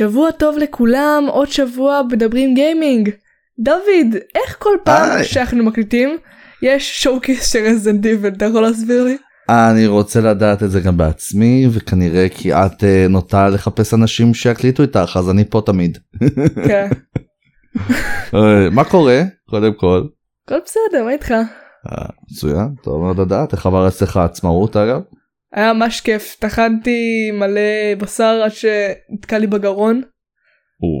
שבוע טוב לכולם, עוד שבוע מדברים גיימינג. דוד, איך כל פעם היי. שאנחנו מקליטים יש שואו קייס של רזנט איבל, אתה יכול להסביר לי? אני רוצה לדעת את זה גם בעצמי וכנראה כי את אה, נוטה לחפש אנשים שיקליטו איתך אז אני פה תמיד. כן. אה, מה קורה קודם כל? הכל בסדר, מה איתך? אה, מצוין טוב מאוד לדעת איך עבר אצלך העצמאות אגב? היה ממש כיף, טחנתי מלא בשר עד שנתקע לי בגרון,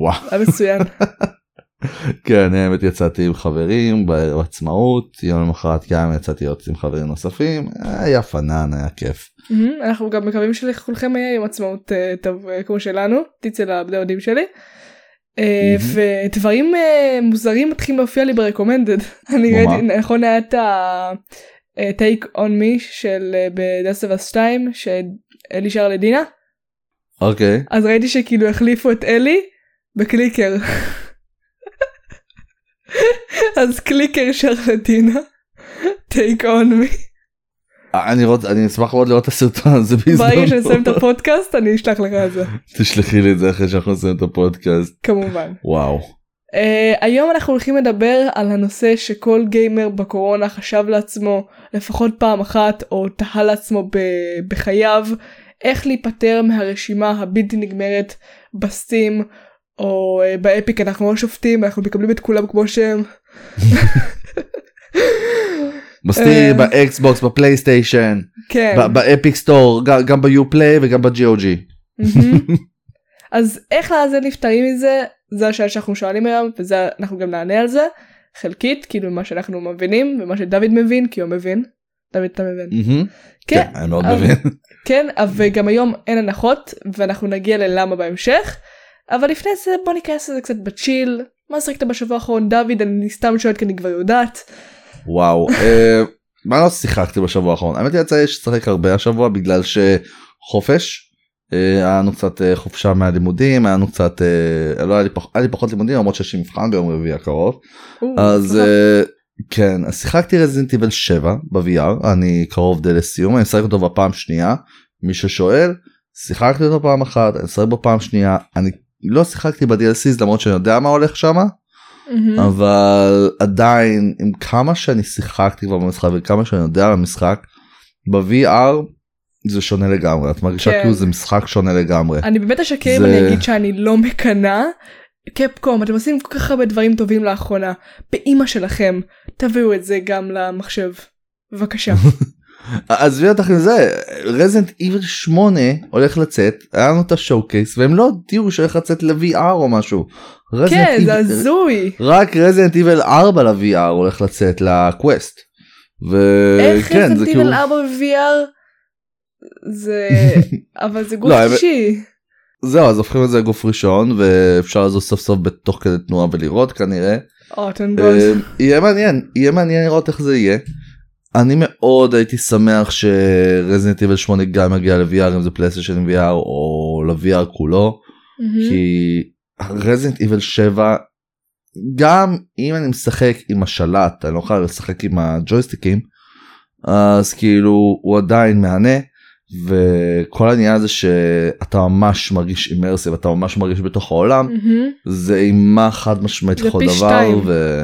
וואו. היה מצוין. כן האמת יצאתי עם חברים בערב עצמאות יום למחרת גם יצאתי עוד עם חברים נוספים היה פנן היה כיף. אנחנו גם מקווים שלכולכם היה יום עצמאות אה, טוב אה, כמו שלנו, אצל הבני דודים שלי. אה. ודברים מוזרים מתחילים להופיע לי ברקומנדד. אני ראיתי, נכון היה את ה... take on me של בדסטבס 2 שאלי שר לדינה אוקיי אז ראיתי שכאילו החליפו את אלי בקליקר. אז קליקר שר לדינה take on me. אה, אני רוצה אני אשמח מאוד לראות את הסרטון הזה ברגע בהזדמנות. שנסיים את הפודקאסט אני אשלח לך את זה תשלחי לי את זה אחרי שאנחנו נסיים את הפודקאסט כמובן. וואו. Uh, היום אנחנו הולכים לדבר על הנושא שכל גיימר בקורונה חשב לעצמו לפחות פעם אחת או תהה לעצמו ב- בחייו איך להיפטר מהרשימה הבלתי נגמרת ב Steam או אה, ב Epic אנחנו לא שופטים אנחנו מקבלים את כולם כמו שהם. ב Steam אה. ב Xbox ב PlayStation כן. ב Epic Store גם ב Uplay וגם ב-GOG. מהמם. אז איך לעזאזל נפטרים מזה זה השאלה שאנחנו שואלים היום וזה אנחנו גם נענה על זה חלקית כאילו מה שאנחנו מבינים ומה שדוד מבין כי הוא מבין. דוד אתה מבין. מהמם. כן. כן, אני מאוד אבל- מבין. כן, וגם היום אין הנחות, ואנחנו נגיע ללמה בהמשך. אבל לפני זה בוא ניכנס לזה קצת בצ'יל. מה שחקת בשבוע האחרון דוד? אני סתם שואלת כי אני כבר יודעת. וואו. אה, מה לא שיחקתי בשבוע האחרון? האמת יצא לי לשחק הרבה השבוע בגלל שחופש. אה, היה לנו קצת אה, חופשה מהלימודים היה לנו קצת אה, לא היה לי, פח, היה לי פחות לימודים למרות שיש לי מבחן ביום רביעי הקרוב. אז כן אז שיחקתי רזינט איבל 7 ב-VR אני קרוב די לסיום אני משחק אותו בפעם שנייה. מי ששואל שיחקתי אותו פעם אחת אני משחק בו פעם שנייה. אני לא שיחקתי ב-DLCs למרות שאני יודע מה הולך שם מהמם. אבל עדיין עם כמה שאני שיחקתי כבר במשחק וכמה שאני יודע על המשחק ב-VR זה שונה לגמרי את מרגישה כן. כאילו זה משחק שונה לגמרי. אני באמת אשקר אם זה- אני אגיד שאני לא מקנאה. קפקום אתם עושים כל כך הרבה דברים טובים לאחרונה. באימא שלכם תביאו את זה גם למחשב. בבקשה. עזבי אותך מזה רזנט איבל 8 הולך לצאת היה לנו את השואו קייס והם לא הודיעו שהולך לצאת ל-VR או משהו. כן זה הזוי. רק רזנט איבל 4 ל-VR הולך לצאת לקווסט. איך וכן זה רזנט כאילו איבל 4 ב-VR? זה אבל זה גוף לא, האמת- אישי. זהו אז הופכים את זה לגוף ראשון ואפשר לעשות סוף סוף בתוך כדי תנועה ולראות כנראה. תנגול. אה, יהיה מעניין יהיה מעניין לראות איך זה יהיה. אני מאוד הייתי שמח שרזנט איבל 8 גם יגיע ל-VR אם זה פלייסטיישן VR או ל-VR כולו. כי רזנט איבל 7 גם אם אני משחק עם השלט אני לא יכול לשחק עם הג'ויסטיקים אז כאילו הוא עדיין מהנה וכל העניין הזה שאתה ממש מרגיש אימרסיב אתה ממש מרגיש בתוך העולם מהמם. זה אימה חד משמעית לכל דבר שתיים. ו...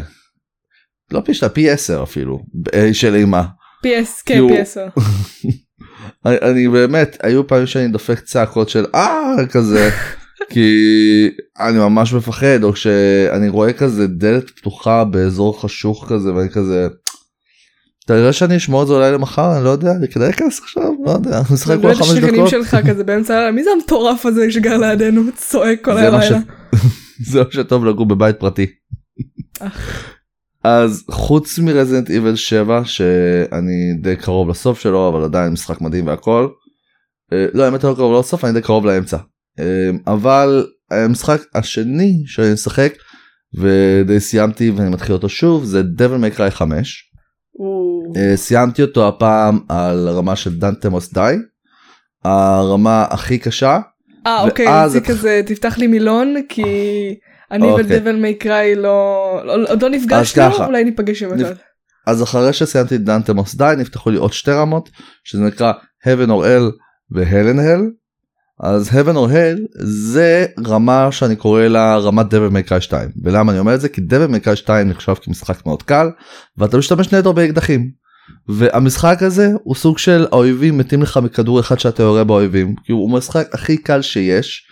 לא פי שתיים פי 10 אפילו ב- של אימה. פי עשר, כן פי עשר. אני, אני באמת היו פעמים שאני דופק צעקות של אה כזה כי אני ממש מפחד או כשאני רואה כזה דלת פתוחה באזור חשוך כזה ואני כזה. אתה יודע שאני אשמור את זה אולי למחר אני לא יודע אני כדאי להיכנס עכשיו לא יודע אני משחק כל חמש דקות שלך כזה באמצע הלילה מי זה המטורף הזה שגר לידינו צועק כל הלילה. זה מה שטוב לגור בבית פרטי. אז חוץ מרזנט איבל 7 שאני די קרוב לסוף שלו אבל עדיין משחק מדהים והכל. אה, לא האמת לא קרוב לסוף אני די קרוב לאמצע. אה, אבל המשחק השני שאני משחק ודי סיימתי ואני מתחיל אותו שוב זה דבל מקראי 5. או, אה, סיימתי אותו הפעם על רמה של דנטמוס די. הרמה הכי קשה אה אוקיי זה כזה תפתח לי מילון כי אני אוקיי. ודבל מייקראי לא לא- עוד לא נפגשנו. אולי ניפגש יום נפ- אחד. אז אחרי שסיימתי את דנטמוס די נפתחו לי עוד שתי רמות שזה נקרא heaven or hell והלן הל אז heaven or hell זה רמה שאני קורא לה רמת may cry 2 ולמה אני אומר את זה כי may cry 2 נחשב כמשחק מאוד קל ואתה משתמש נטו באקדחים. והמשחק הזה הוא סוג של האויבים מתים לך מכדור אחד שאתה יורה באויבים כי הוא המשחק הכי קל שיש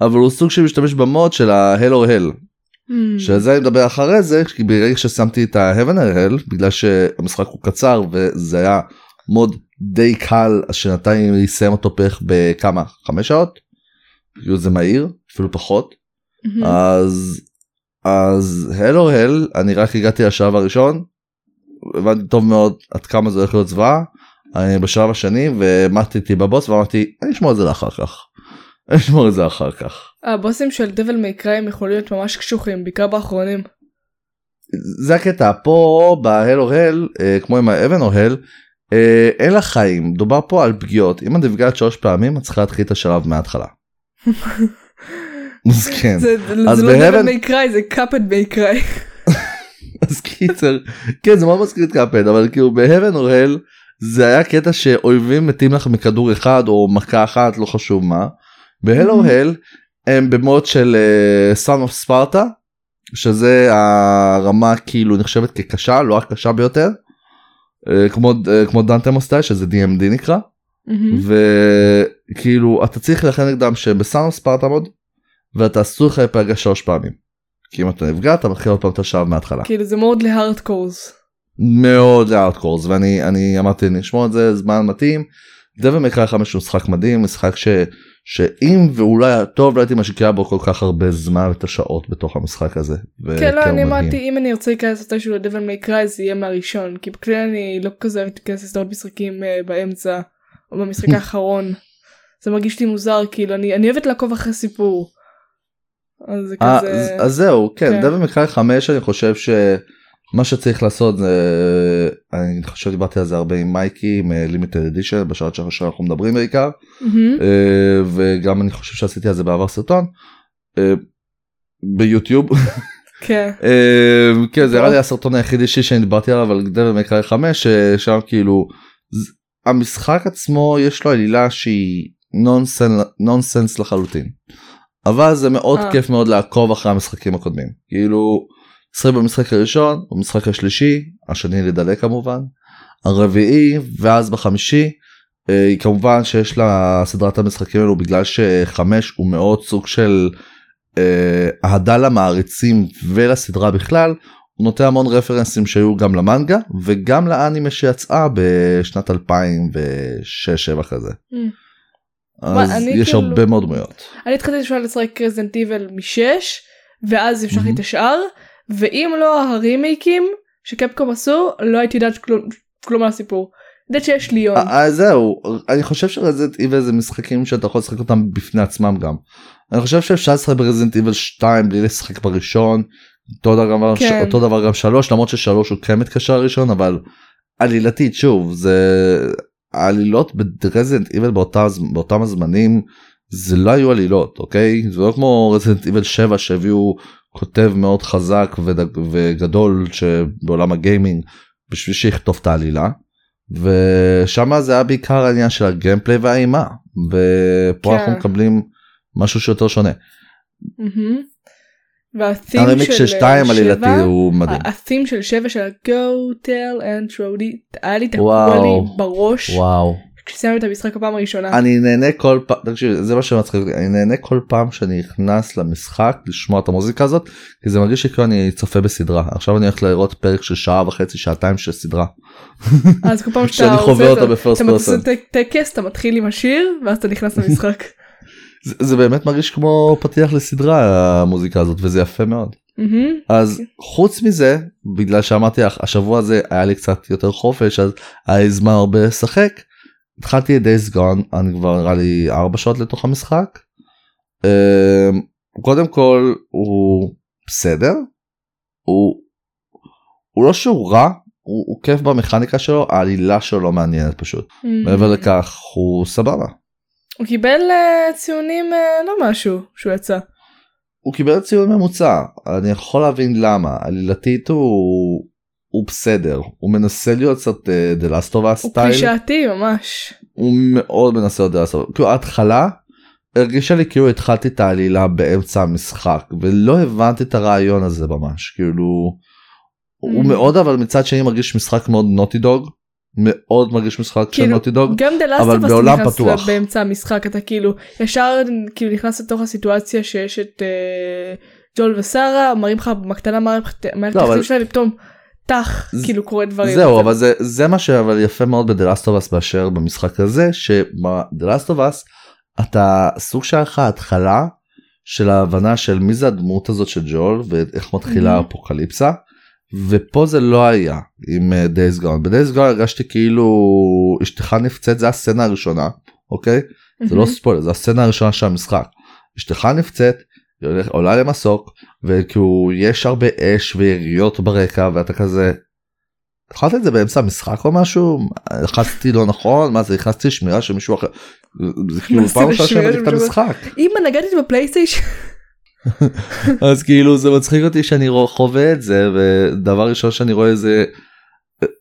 אבל הוא סוג שמשתמש במוד של ה-hell or hell Hmm. שעל זה אני מדבר אחרי זה כי ברגע ששמתי את ה-heaven or hell בגלל שהמשחק הוא קצר וזה היה מוד די קל שנתן לי לסיים אותו בערך בכמה חמש שעות כאילו זה מהיר אפילו פחות. אז אז or hell אני רק הגעתי לשלב הראשון הבנתי טוב מאוד עד כמה זה הולך להיות זוועה אני בשלב השני ומטתי בבוס ואמרתי אני אשמור את זה לאחר כך. אני אשמור את זה אחר כך. הבוסים של דבל מייקריי יכולים להיות ממש קשוחים בעיקר באחרונים. זה הקטע פה ב Hell or Hell כמו עם Heaven or Hell אין לה חיים דובר פה על פגיעות אם את נפגעת שלוש פעמים את צריכה להתחיל את השלב מההתחלה. אז כן זה אז זה לא Devil ב Heaven- May Cry זה Cuphead May Cry. אז קיצר כן זה מאוד מזכיר את Cuphead אבל כאילו ב Heaven or Hell זה היה קטע שאויבים מתים לך מכדור אחד או מכה אחת לא חשוב מה. ב Hell or Hell הם ב mode של Son of Sparda שזה הרמה כאילו נחשבת כקשה לא הקשה ביותר. אה, כמו אה, כמו Dante Must Die שזה DMD נקרא מהמם. וכאילו אתה צריך להילחם נגדם שב Son of Sparda mode ואתה אסור לך להיפגע שלוש פעמים. כי אם אתה נפגע אתה מתחיל עוד פעם את השלב מההתחלה. כאילו זה מאוד ל hardcores. מאוד ל hardcores ואני אני אמרתי אני אשמור את זה זמן מתאים. Devil May Cry 5 הוא משחק מדהים משחק ש, שאם ואולי טוב לא הייתי משקיע בו כל כך הרבה זמן ואת השעות בתוך המשחק הזה. כן לא וכן, אני. אמרתי אם אני ארצה להיכנס מתישהו ל Devil May Cry זה יהיה מהראשון כי בכלל אני לא כזה אוהבת להיכנס לסדרות משחקים אה, באמצע או במשחק האחרון. זה מרגיש לי מוזר כאילו אני אני אוהבת לעקוב אחרי סיפור. אז זה אה, כזה. אז- אז זהו כן כן. Devil May Cry 5 אני חושב שמה שצריך לעשות זה אני חושב דיברתי על זה הרבה עם מייקי עם Limited Edition בשעות שאנחנו מדברים בעיקר. אה, וגם אני חושב שעשיתי על זה בעבר סרטון. אה, ביוטיוב כן. אה, כן זה נראה לי הסרטון היחידי שלי שאני דיברתי עליו על דבל מקראי 5 שם כאילו המשחק עצמו יש לו עלילה שהיא נונסנס נונסנס לחלוטין. אבל זה מאוד. כיף מאוד לעקוב אחרי המשחקים הקודמים כאילו משחק במשחק הראשון במשחק השלישי השני לדלק כמובן הרביעי ואז בחמישי אה, כמובן שיש לה סדרת המשחקים האלו בגלל שחמש הוא מאוד סוג של אה, אהדה למעריצים ולסדרה בכלל הוא נותן המון רפרנסים שהיו גם למנגה וגם לאנימה שיצאה בשנת 2006-2007 כזה. Mm. אז יש כאילו- הרבה מאוד דמויות. אני התחלתי לשאול לשחק רזנט איבל משש ואז המשכתי. את השאר ואם לא הרימייקים שקפקום עשו לא הייתי יודעת כלום כלום על הסיפור. יודעת שיש ליון. אה, אה, זהו אני חושב שרזנט איבל זה משחקים שאתה יכול לשחק אותם בפני עצמם גם. אני חושב שאפשר לשחק ברזנט איבל 2 בלי לשחק בראשון. אותו דבר, כן. אותו דבר גם שלוש למרות ששלוש הוא כן מתקשר לראשון אבל עלילתית שוב זה העלילות ברזנט איבל באותם הזמנים זה לא היו עלילות אוקיי זה לא כמו רזנט איבל 7 שהביאו כותב מאוד חזק וגדול שבעולם הגיימינג בשביל שיכתוב את העלילה. ושם זה היה בעיקר העניין של הגיימפליי והאימה ופה כן. אנחנו מקבלים משהו שיותר שונה. והתים של של 2 אה, עלילתי שבע, הוא מדהים. התים של שבע של ה-go tell and throw היה לי תקוע. לי בראש וואו. כשסיימתי את המשחק הפעם הראשונה. אני נהנה כל פעם תקשיב זה מה שמצחיק אותי אני נהנה כל פעם שאני נכנס למשחק לשמוע את המוזיקה הזאת כי זה מרגיש שכאילו אני צופה בסדרה עכשיו אני הולך לראות פרק של שעה וחצי שעתיים של סדרה. אז כל פעם שאתה חווה אותה בפרסט אתה פרסון. ט- טקס אתה מתחיל עם השיר ואז אתה נכנס למשחק. זה, באמת מרגיש כמו פתיח לסדרה המוזיקה הזאת וזה יפה מאוד. אז חוץ מזה בגלל שאמרתי לך השבוע הזה היה לי קצת יותר חופש אז היה לי זמן הרבה לשחק. התחלתי את דייס גון אני כבר נראה לי 4 שעות לתוך המשחק. אמ, קודם כל הוא בסדר. הוא, הוא לא שהוא רע הוא, הוא כיף במכניקה שלו העלילה שלו לא מעניינת פשוט מעבר לכך הוא סבבה. הוא קיבל אה, ציונים אה, לא משהו שהוא יצא. הוא קיבל ציון ממוצע אני יכול להבין למה עלילתית הוא הוא בסדר הוא מנסה להיות קצת Last of Us הוא סטייל קלישאתי ממש. הוא מאוד מנסה להיות of Us כאילו ההתחלה הרגישה לי כאילו התחלתי את העלילה באמצע המשחק ולא הבנתי את הרעיון הזה ממש כאילו הוא Mm. מאוד אבל מצד שני מרגיש משחק מאוד נוטי דוג מאוד מרגיש משחק של כאילו, נוטי דוג גם אבל בעולם פתוח. באמצע המשחק אתה כאילו ישר כאילו נכנס לתוך הסיטואציה שיש את אה, ג'ול ושרה מראים לך בקטנה מערכת מערכת לא, שלהם ופתאום ז- כאילו קורה דברים. זהו אבל זה זה מה שאבל יפה מאוד Us באשר במשחק הזה Us אתה סוג של לך ההתחלה של ההבנה של מי זה הדמות הזאת של ג'ול ואיך מתחילה מהמם. האפוקליפסה ופה זה לא היה עם Days Gone ב-Days Gone הרגשתי כאילו אשתך נפצעת זה הסצנה הראשונה אוקיי זה לא. ספוילר זה הסצנה הראשונה של המשחק אשתך נפצעת היא הולכת- עולה למסוק וכאילו יש הרבה אש ויריות ברקע ואתה כזה. התחלת את זה באמצע המשחק או משהו לחצתי לא נכון מה זה נכנסתי לשמירה של מישהו אחר. זה כאילו נכנסתי פעם ראשונה שאני את המשחק אמא נגעתי בפלייסטיישן. אז כאילו זה מצחיק אותי שאני חווה את זה ודבר ראשון שאני רואה זה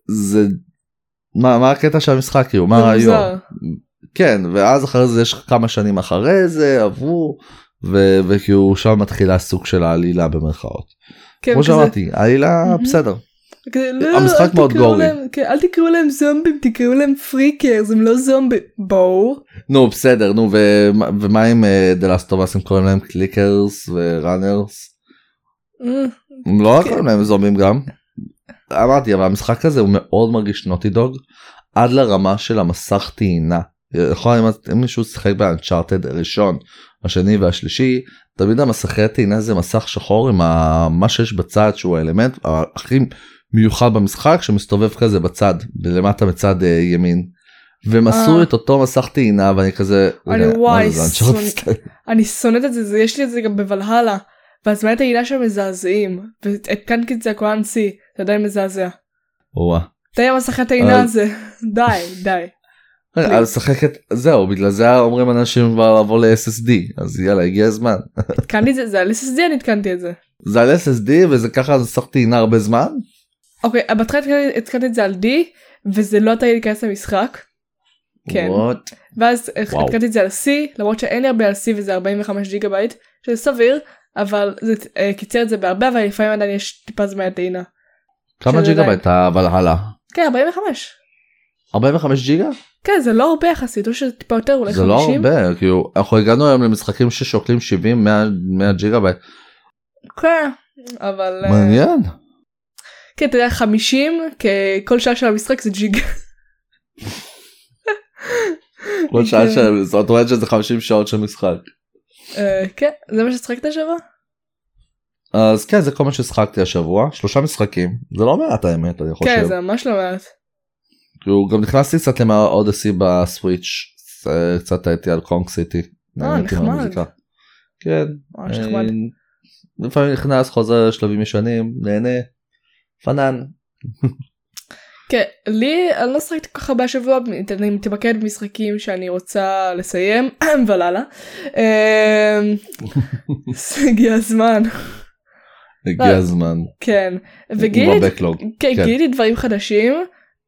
זה מה מה הקטע של המשחק כאילו מה הרעיון. מוזר. כן ואז אחרי זה יש כמה שנים אחרי זה עברו ו- וכאילו שם מתחילה סוג של העלילה במרכאות. כן, כמו כזה- שאמרתי העלילה. בסדר. כזה, לא, המשחק מאוד gory. להם- כן, אל תקראו להם זומבים תקראו להם Freakers הם לא זומבים. בואו. נו בסדר נו ומה- ומה עם אה, Last of Us הם קוראים להם Clickers ו Runners. אה, הם לא כן. קוראים להם זומבים גם. אמרתי אבל המשחק הזה הוא מאוד מרגיש Naughty Dog עד לרמה של המסך טעינה. להיות אם מישהו שיחק באנצ'ארטד הראשון השני והשלישי תמיד המסכי הטעינה זה מסך שחור עם ה- מה שיש בצד שהוא האלמנט הכי מיוחד במשחק שמסתובב כזה בצד למטה מצד אה, ימין. והם עשו אה. את אותו מסך טעינה ואני כזה אני וואי? אני שונאת את זה, זה יש לי את זה גם בוולהלה. והזמני העילה שם מזעזעים. והתקנתי את זה C, זה עדיין מזעזע. וואה. די המסכי הטעינה אה. הזה. די, די. אז משחקת זהו בגלל זה אומרים אנשים כבר לעבור ל-SSD אז יאללה הגיע הזמן התקנתי את זה, זה על SSD אני התקנתי את זה. זה על SSD וזה ככה מסך טעינה הרבה זמן אוקיי, בהתחלה התקנתי- את זה על D, וזה לא נתן לי להיכנס למשחק. כן. What? ואז. התקנתי את זה על C, למרות שאין לי הרבה על C וזה 45 ג'יגה בייט, שזה סביר, אבל זה אה, קיצר את זה בהרבה, אבל לפעמים עדיין יש טיפה זמן הטעינה. כמה ג'יגה. בייט אבל הלאה? כן, 45. 45 ג'יגה? כן, זה לא הרבה יחסית, או שזה טיפה יותר, אולי זה לא 50. הרבה כאילו אנחנו הגענו היום למשחקים ששוקלים 70 100 100 ג'יגה בייט כן, אבל... אה, מעניין. כן, אתה יודע, 50, כל שעה של המשחק זה ג'יגה. כל שעה כן. של זאת אומרת שזה 50 שעות של משחק. אה, כן, זה מה ששחקת השבוע? אז כן זה כל מה ששחקתי השבוע שלושה משחקים זה לא מעט האמת אני חושב. כן, זה ממש לא מעט. כאילו, גם נכנסתי קצת לאודסי בסוויץ' זה קצת הייתי על קונג סיטי. נהניתי נחמד. כן. ממש נחמד. אה, לפעמים נכנס חוזר לשלבים ישנים נהנה. פנן. כן, לי, אני לא שחקתי כל כך הרבה השבוע, אני מתמקד במשחקים שאני רוצה לסיים, ולאללה. אה, הגיע הזמן, הגיע. הזמן. כן. וגיליתי הבקלוג. כן, כן. דברים חדשים.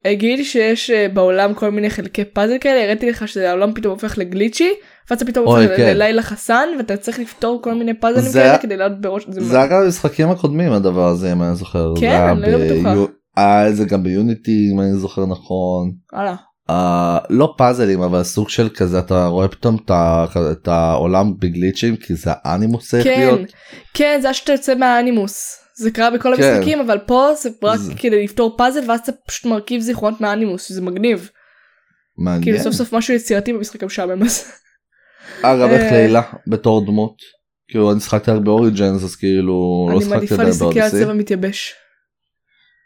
אה, גיליתי שיש אה, בעולם כל מיני חלקי פאזל כאלה, הראיתי לך שהעולם פתאום הופך לגליצ'י, ואז אתה פתאום הופך כן. ללילה חסן, ואתה צריך לפתור כל מיני פאזלים זה כאלה כדי לעלות בראש. זה זה היה במשחקים הקודמים הדבר הזה אם אני זוכר. כן, זה אני לא בטוחה. את זה גם ביוניטי אם אני זוכר נכון. אה, לא פאזלים אבל סוג של כזה אתה רואה פתאום את את העולם בגליצ'ים כי זה האנימוס צריך כן, להיות. כן, זה שאתה יוצא מהאנימוס. זה קרה בכל כן. המשחקים, אבל פה זה רק זה- כדי לפתור פאזל, ואז אתה פשוט מרכיב זיכרונות מהאנימוס, זה מגניב. מעניין. כאילו סוף סוף משהו יצירתי במשחק המשעמם הזה. אגב איך אה, לילה בתור דמות. כאילו אני שחקתי רק באוריג'נס אז כאילו לא אני שחקתי מעדיפה עדיין להסתכל על. צבע מתייבש.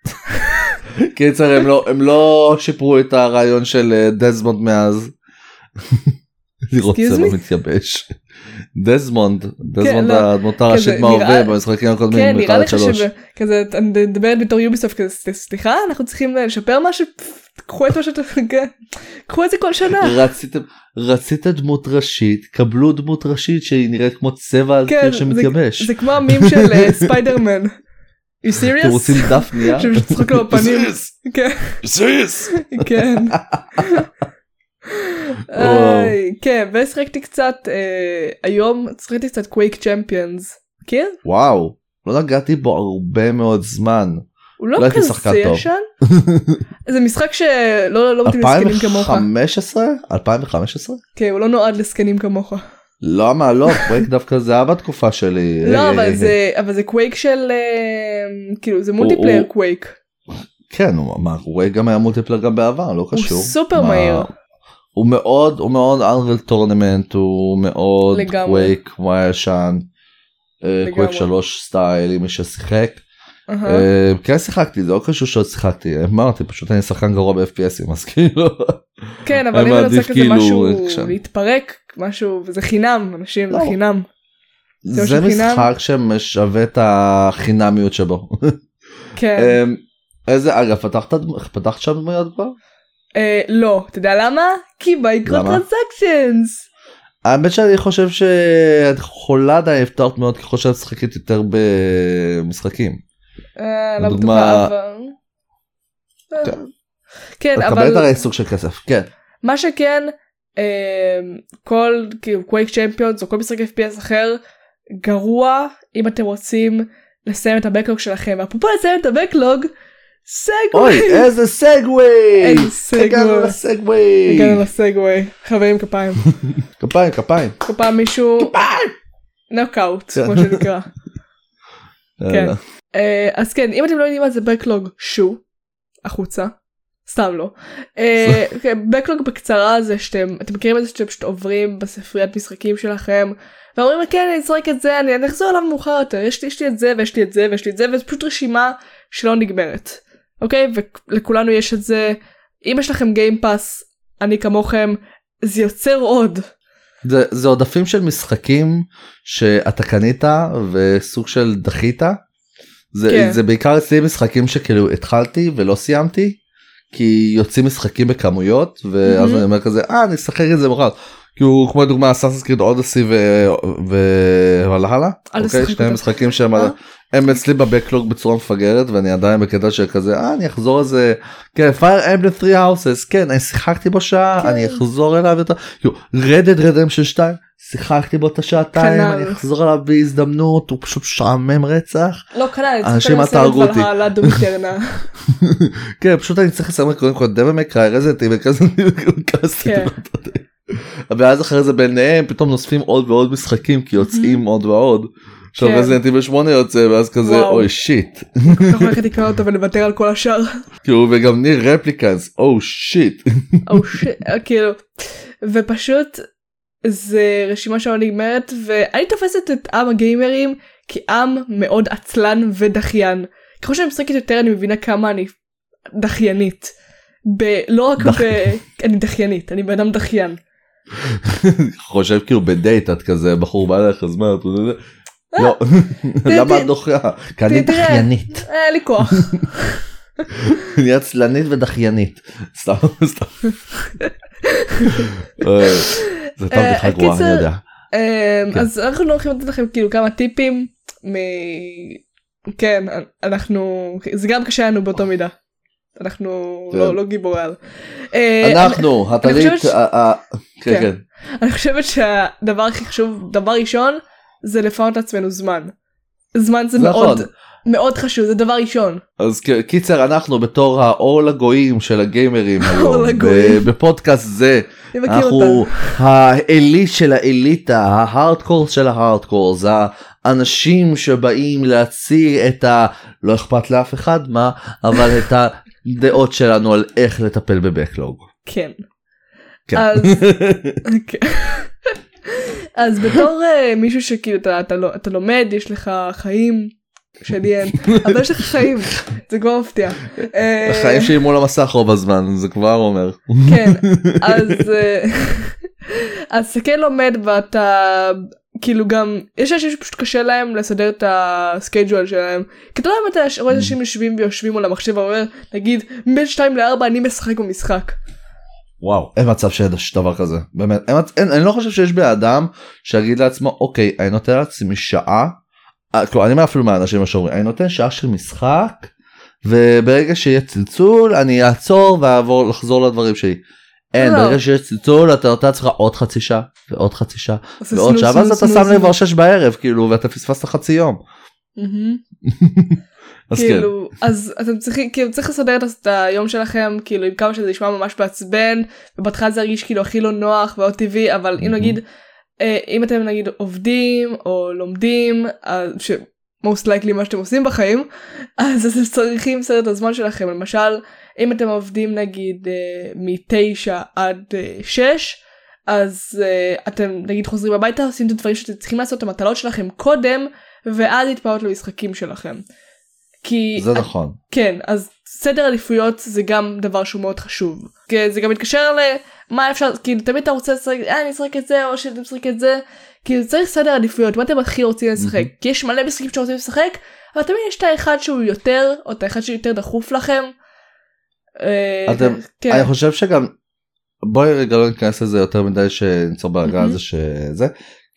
קיצר הם לא הם לא שיפרו את הרעיון של אה, דזמונד מאז. לראות צבע? מתייבש. דזמונד דזמונד לא, הדמות הראשית כזה, מההווה במשחקים הקודמים. כן, נראה לך שלוש. שכזה, את מדברת בתור Ubisoft כזה, "ס- סליחה, אנחנו צריכים לשפר משהו? קחו את מה שאתה, כן. קחו את זה כל שנה. רצית דמות ראשית קבלו דמות ראשית שהיא נראית כמו צבע על כן, קיר זה- שמתייבש. זה כמו המים של אה, ספיידרמן. You serious? אתם רוצים דף נייר? שצחוק לו בפנים. Serious? כן, Serious? כן. כן ושחקתי קצת אה, היום שחקתי קצת Quake Champions. מכיר? וואו לא נגעתי בו הרבה מאוד זמן. הוא לא לא כזה. ישן. זה משחק שלא לא מתאים לזקנים כמוך. 2015? 2015? כן הוא לא נועד לזקנים כמוך. למה לא קווייק דווקא זה היה בתקופה שלי. לא אבל זה אבל זה קווייק של אה, כאילו זה multiplayer הוא- קווייק. כן הוא- מה קווייק גם היה multiplayer גם בעבר לא קשור. סופר מה- מהיר. הוא מאוד הוא מאוד Unreal Tournament הוא מאוד. קווייק הישן. אה, לגמרי. Quake 3 style עם מי ששיחק. אה, כן שיחקתי זה לא קשור שלא שיחקתי אמרתי פשוט אני שחקן גרוע ב FPS ים אז כאילו. כן אבל אם אני רוצה כזה משהו. להתפרק משהו וזה חינם אנשים זה לא. חינם. זה? משחק שמשווה את החינמיות שבו. כן. אמ, איזה אגב פתחת שם דמויות כבר? אה, לא אתה יודע למה? כי מייקרו למה? טרנזקשנס. האמת שאני חושב שאת יכולה עדיין לפתוח דמויות ככל שאת משחקת יותר במשחקים. אה, לא בטוחה אבל. אה, כן. כן את מקבלת אבל הרי סוג של כסף כן. מה שכן אה, כל כאילו Quake Champions או כל משחק FPS אחר גרוע אם אתם רוצים לסיים את ה backlog שלכם אפרופו לסיים את ה backlog אוי segue איזה segue. איזה segue. הגענו ל segue. הגענו ל segue חברים כפיים כפיים כפיים. פעם מישהו נוקאוט כן. כמו שנקרא כן. יאללה. אה, אז כן אם אתם לא יודעים מה זה בקלוג שו החוצה סתם לא. בקלוג בקצרה זה שאתם אתם מכירים את זה שאתם פשוט עוברים בספריית משחקים שלכם ואומרים כן אני אשחק את זה אני אני אחזור אליו מאוחר יותר יש לי יש לי את זה ויש לי את זה ויש לי את זה וזה פשוט רשימה שלא נגמרת אוקיי ולכולנו יש את זה אם יש לכם גיימפאס אני כמוכם זה יוצר עוד זה, זה עודפים של משחקים שאתה קנית וסוג של דחית. זה, כן. זה בעיקר אצלי משחקים שכאילו התחלתי ולא סיימתי כי יוצאים משחקים בכמויות ואז מהמם. אני אומר כזה אה אני אשחק את זה מחר. כאילו כמו דוגמה Assassin's Creed Odyssey Valhalla. אוקיי, שני. משחקים שהם אה? הם אצלי ב backlog בצורה מפגרת ואני עדיין בקטע של כזה אה אני אחזור על זה כן Fire Emblem 3 Houses כן אני שיחקתי בו שעה כן. אני אחזור אליו יותר רדד רדם של 2 שיחקתי בו את השעתיים כנ"ל. אני אחזור אליו בהזדמנות הוא פשוט משעמם רצח לא כנ"ל אנשים, אל תהרגו אותי. כן פשוט אני צריך לסיים קודם כל דבל מקראי רזנטי וכזה כן. ואז אחרי זה ביניהם פתאום נוספים עוד ועוד משחקים כי יוצאים עוד ועוד. עכשיו כן. רזנטי בשמונה יוצא ואז כזה. אוי שיט אנחנו הולכת לקרוא אותו ולוותר על כל השאר. כאילו וגם ניר רפליקנס או שיט או ש... כאילו ופשוט זה רשימה שלא נגמרת ואני תופסת את עם הגיימרים כעם מאוד עצלן ודחיין. ככל שאני משחקת יותר אני מבינה כמה אני דחיינית. ב... לא רק ב... אני דחיינית אני בן אדם דחיין. חושב כאילו בדייט את כזה בחור בא אליך אז מה את יודעת? אה, לא למה את דוחה? כי אני. דחיינית אה, אין לי כוח. אני עצלנית ודחיינית סתם סתם. אה, טוב אה, בדיחה גרועה אני יודע. אמ, כן. אז אנחנו הולכים לתת לכם כאילו כמה טיפים. כן אנחנו זה גם קשה לנו באותו מידה. אנחנו כן. לא לא גיבורי על. אה, אנחנו הטלית חושבת ש- ה- ה- כן כן. כן אני חושבת שהדבר הכי חשוב דבר ראשון זה לפנות לעצמנו זמן. זמן זה מאוד נכון. מאוד חשוב זה דבר ראשון. אז קיצר אנחנו בתור האור לגויים של הגיימרים היום בפודקאסט זה אנחנו. העילית של האליטה ההארדקור של ההארדקור זה האנשים שבאים להציג את ה... לא אכפת לאף אחד מה אבל את הדעות שלנו על איך לטפל בבקלוג. כן. כן. אז כן. אז בתור אה, מישהו שכאילו אתה, אתה, לא- אתה לומד יש לך חיים שלי אין אבל יש לך חיים זה כבר מפתיע. אה, החיים שלי מול המסך רוב הזמן זה כבר אומר. כן אז אה, אז אתה כן לומד ואתה כאילו גם יש אנשים שפשוט קשה להם לסדר את הסקייג'ואל שלהם כי אתה לא יודע אם אתה רואה אנשים יושבים ויושבים מול המחשב ואומר נגיד בין 2 ל-4 אני משחק במשחק. וואו אין מצב שיש דבר כזה באמת אין, אין, אני לא חושב שיש בן אדם שיגיד לעצמו אוקיי אני נותן לעצמי שעה. אה, כלומר, אני אומר אפילו מהאנשים שאומרים אני נותן שעה של משחק וברגע שיהיה צלצול אני אעצור ואעבור לחזור לדברים שלי. אין, לא. ברגע שיש צלצול אתה נותן לעצמך עוד חצי שעה ועוד חצי שעה ועוד שעה ואז אתה שם לב. כבר שש בערב כאילו ואתה פספסת חצי יום. אז כן. כאילו אז אתם צריכים כאילו צריך לסדר את- היום שלכם כאילו עם כמה שזה נשמע ממש מעצבן ובהתחלה זה ירגיש כאילו הכי לא נוח ועוד טבעי אבל אם. נגיד אה, אם אתם נגיד עובדים או לומדים אז ש... most likely מה שאתם עושים בחיים אז אתם צריכים לסדר את הזמן שלכם למשל אם אתם עובדים נגיד אה, מתשע עד אה, שש אז אה, אתם נגיד חוזרים הביתה עושים את הדברים שאתם צריכים לעשות את המטלות שלכם קודם ואז להתפעות למשחקים שלכם. כי זה נכון. כן אז סדר עדיפויות זה גם דבר שהוא מאוד חשוב זה גם מתקשר למה אפשר כאילו תמיד אתה רוצה לשחק אה, אני אשחק את זה או שאתה משחק את זה כאילו צריך סדר עדיפויות מה אתם הכי רוצים לשחק מהמם. כי יש מלא משחקים שרוצים לשחק אבל תמיד יש את האחד שהוא יותר או את האחד שיותר דחוף לכם. אה, אתם- כן. אני חושב שגם בואי רגע לא ניכנס לזה יותר מדי שניצור בלאגן מהמם. הזה שזה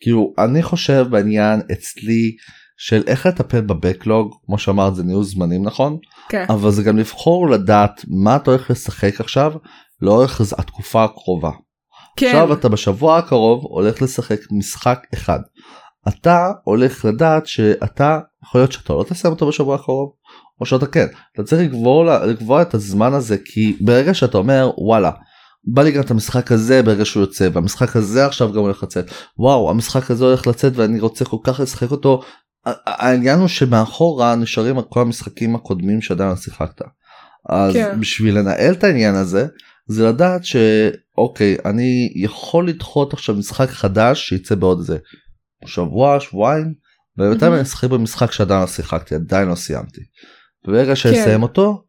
כאילו אני חושב בעניין אצלי של איך לטפל בבקלוג כמו שאמרת זה ניהול זמנים נכון כן. אבל זה גם לבחור לדעת מה אתה הולך לשחק עכשיו לאורך התקופה הקרובה. כן. עכשיו אתה בשבוע הקרוב הולך לשחק משחק אחד. אתה הולך לדעת שאתה יכול להיות שאתה לא תסיים אותו בשבוע הקרוב או שאתה כן אתה צריך לקבוע, לקבוע את הזמן הזה כי ברגע שאתה אומר וואלה בא לי גם את המשחק הזה ברגע שהוא יוצא והמשחק הזה עכשיו גם הולך לצאת וואו המשחק הזה הולך לצאת ואני רוצה כל כך לשחק אותו. העניין הוא שמאחורה נשארים כל המשחקים הקודמים שעדיין לא שיחקת. אז כן. בשביל לנהל את העניין הזה זה לדעת שאוקיי אני יכול לדחות עכשיו משחק חדש שייצא בעוד איזה שבוע שבועיים ובינתיים. אני אשחק במשחק שעדיין לא שיחקתי עדיין לא סיימתי. וברגע כן. שאסיים אותו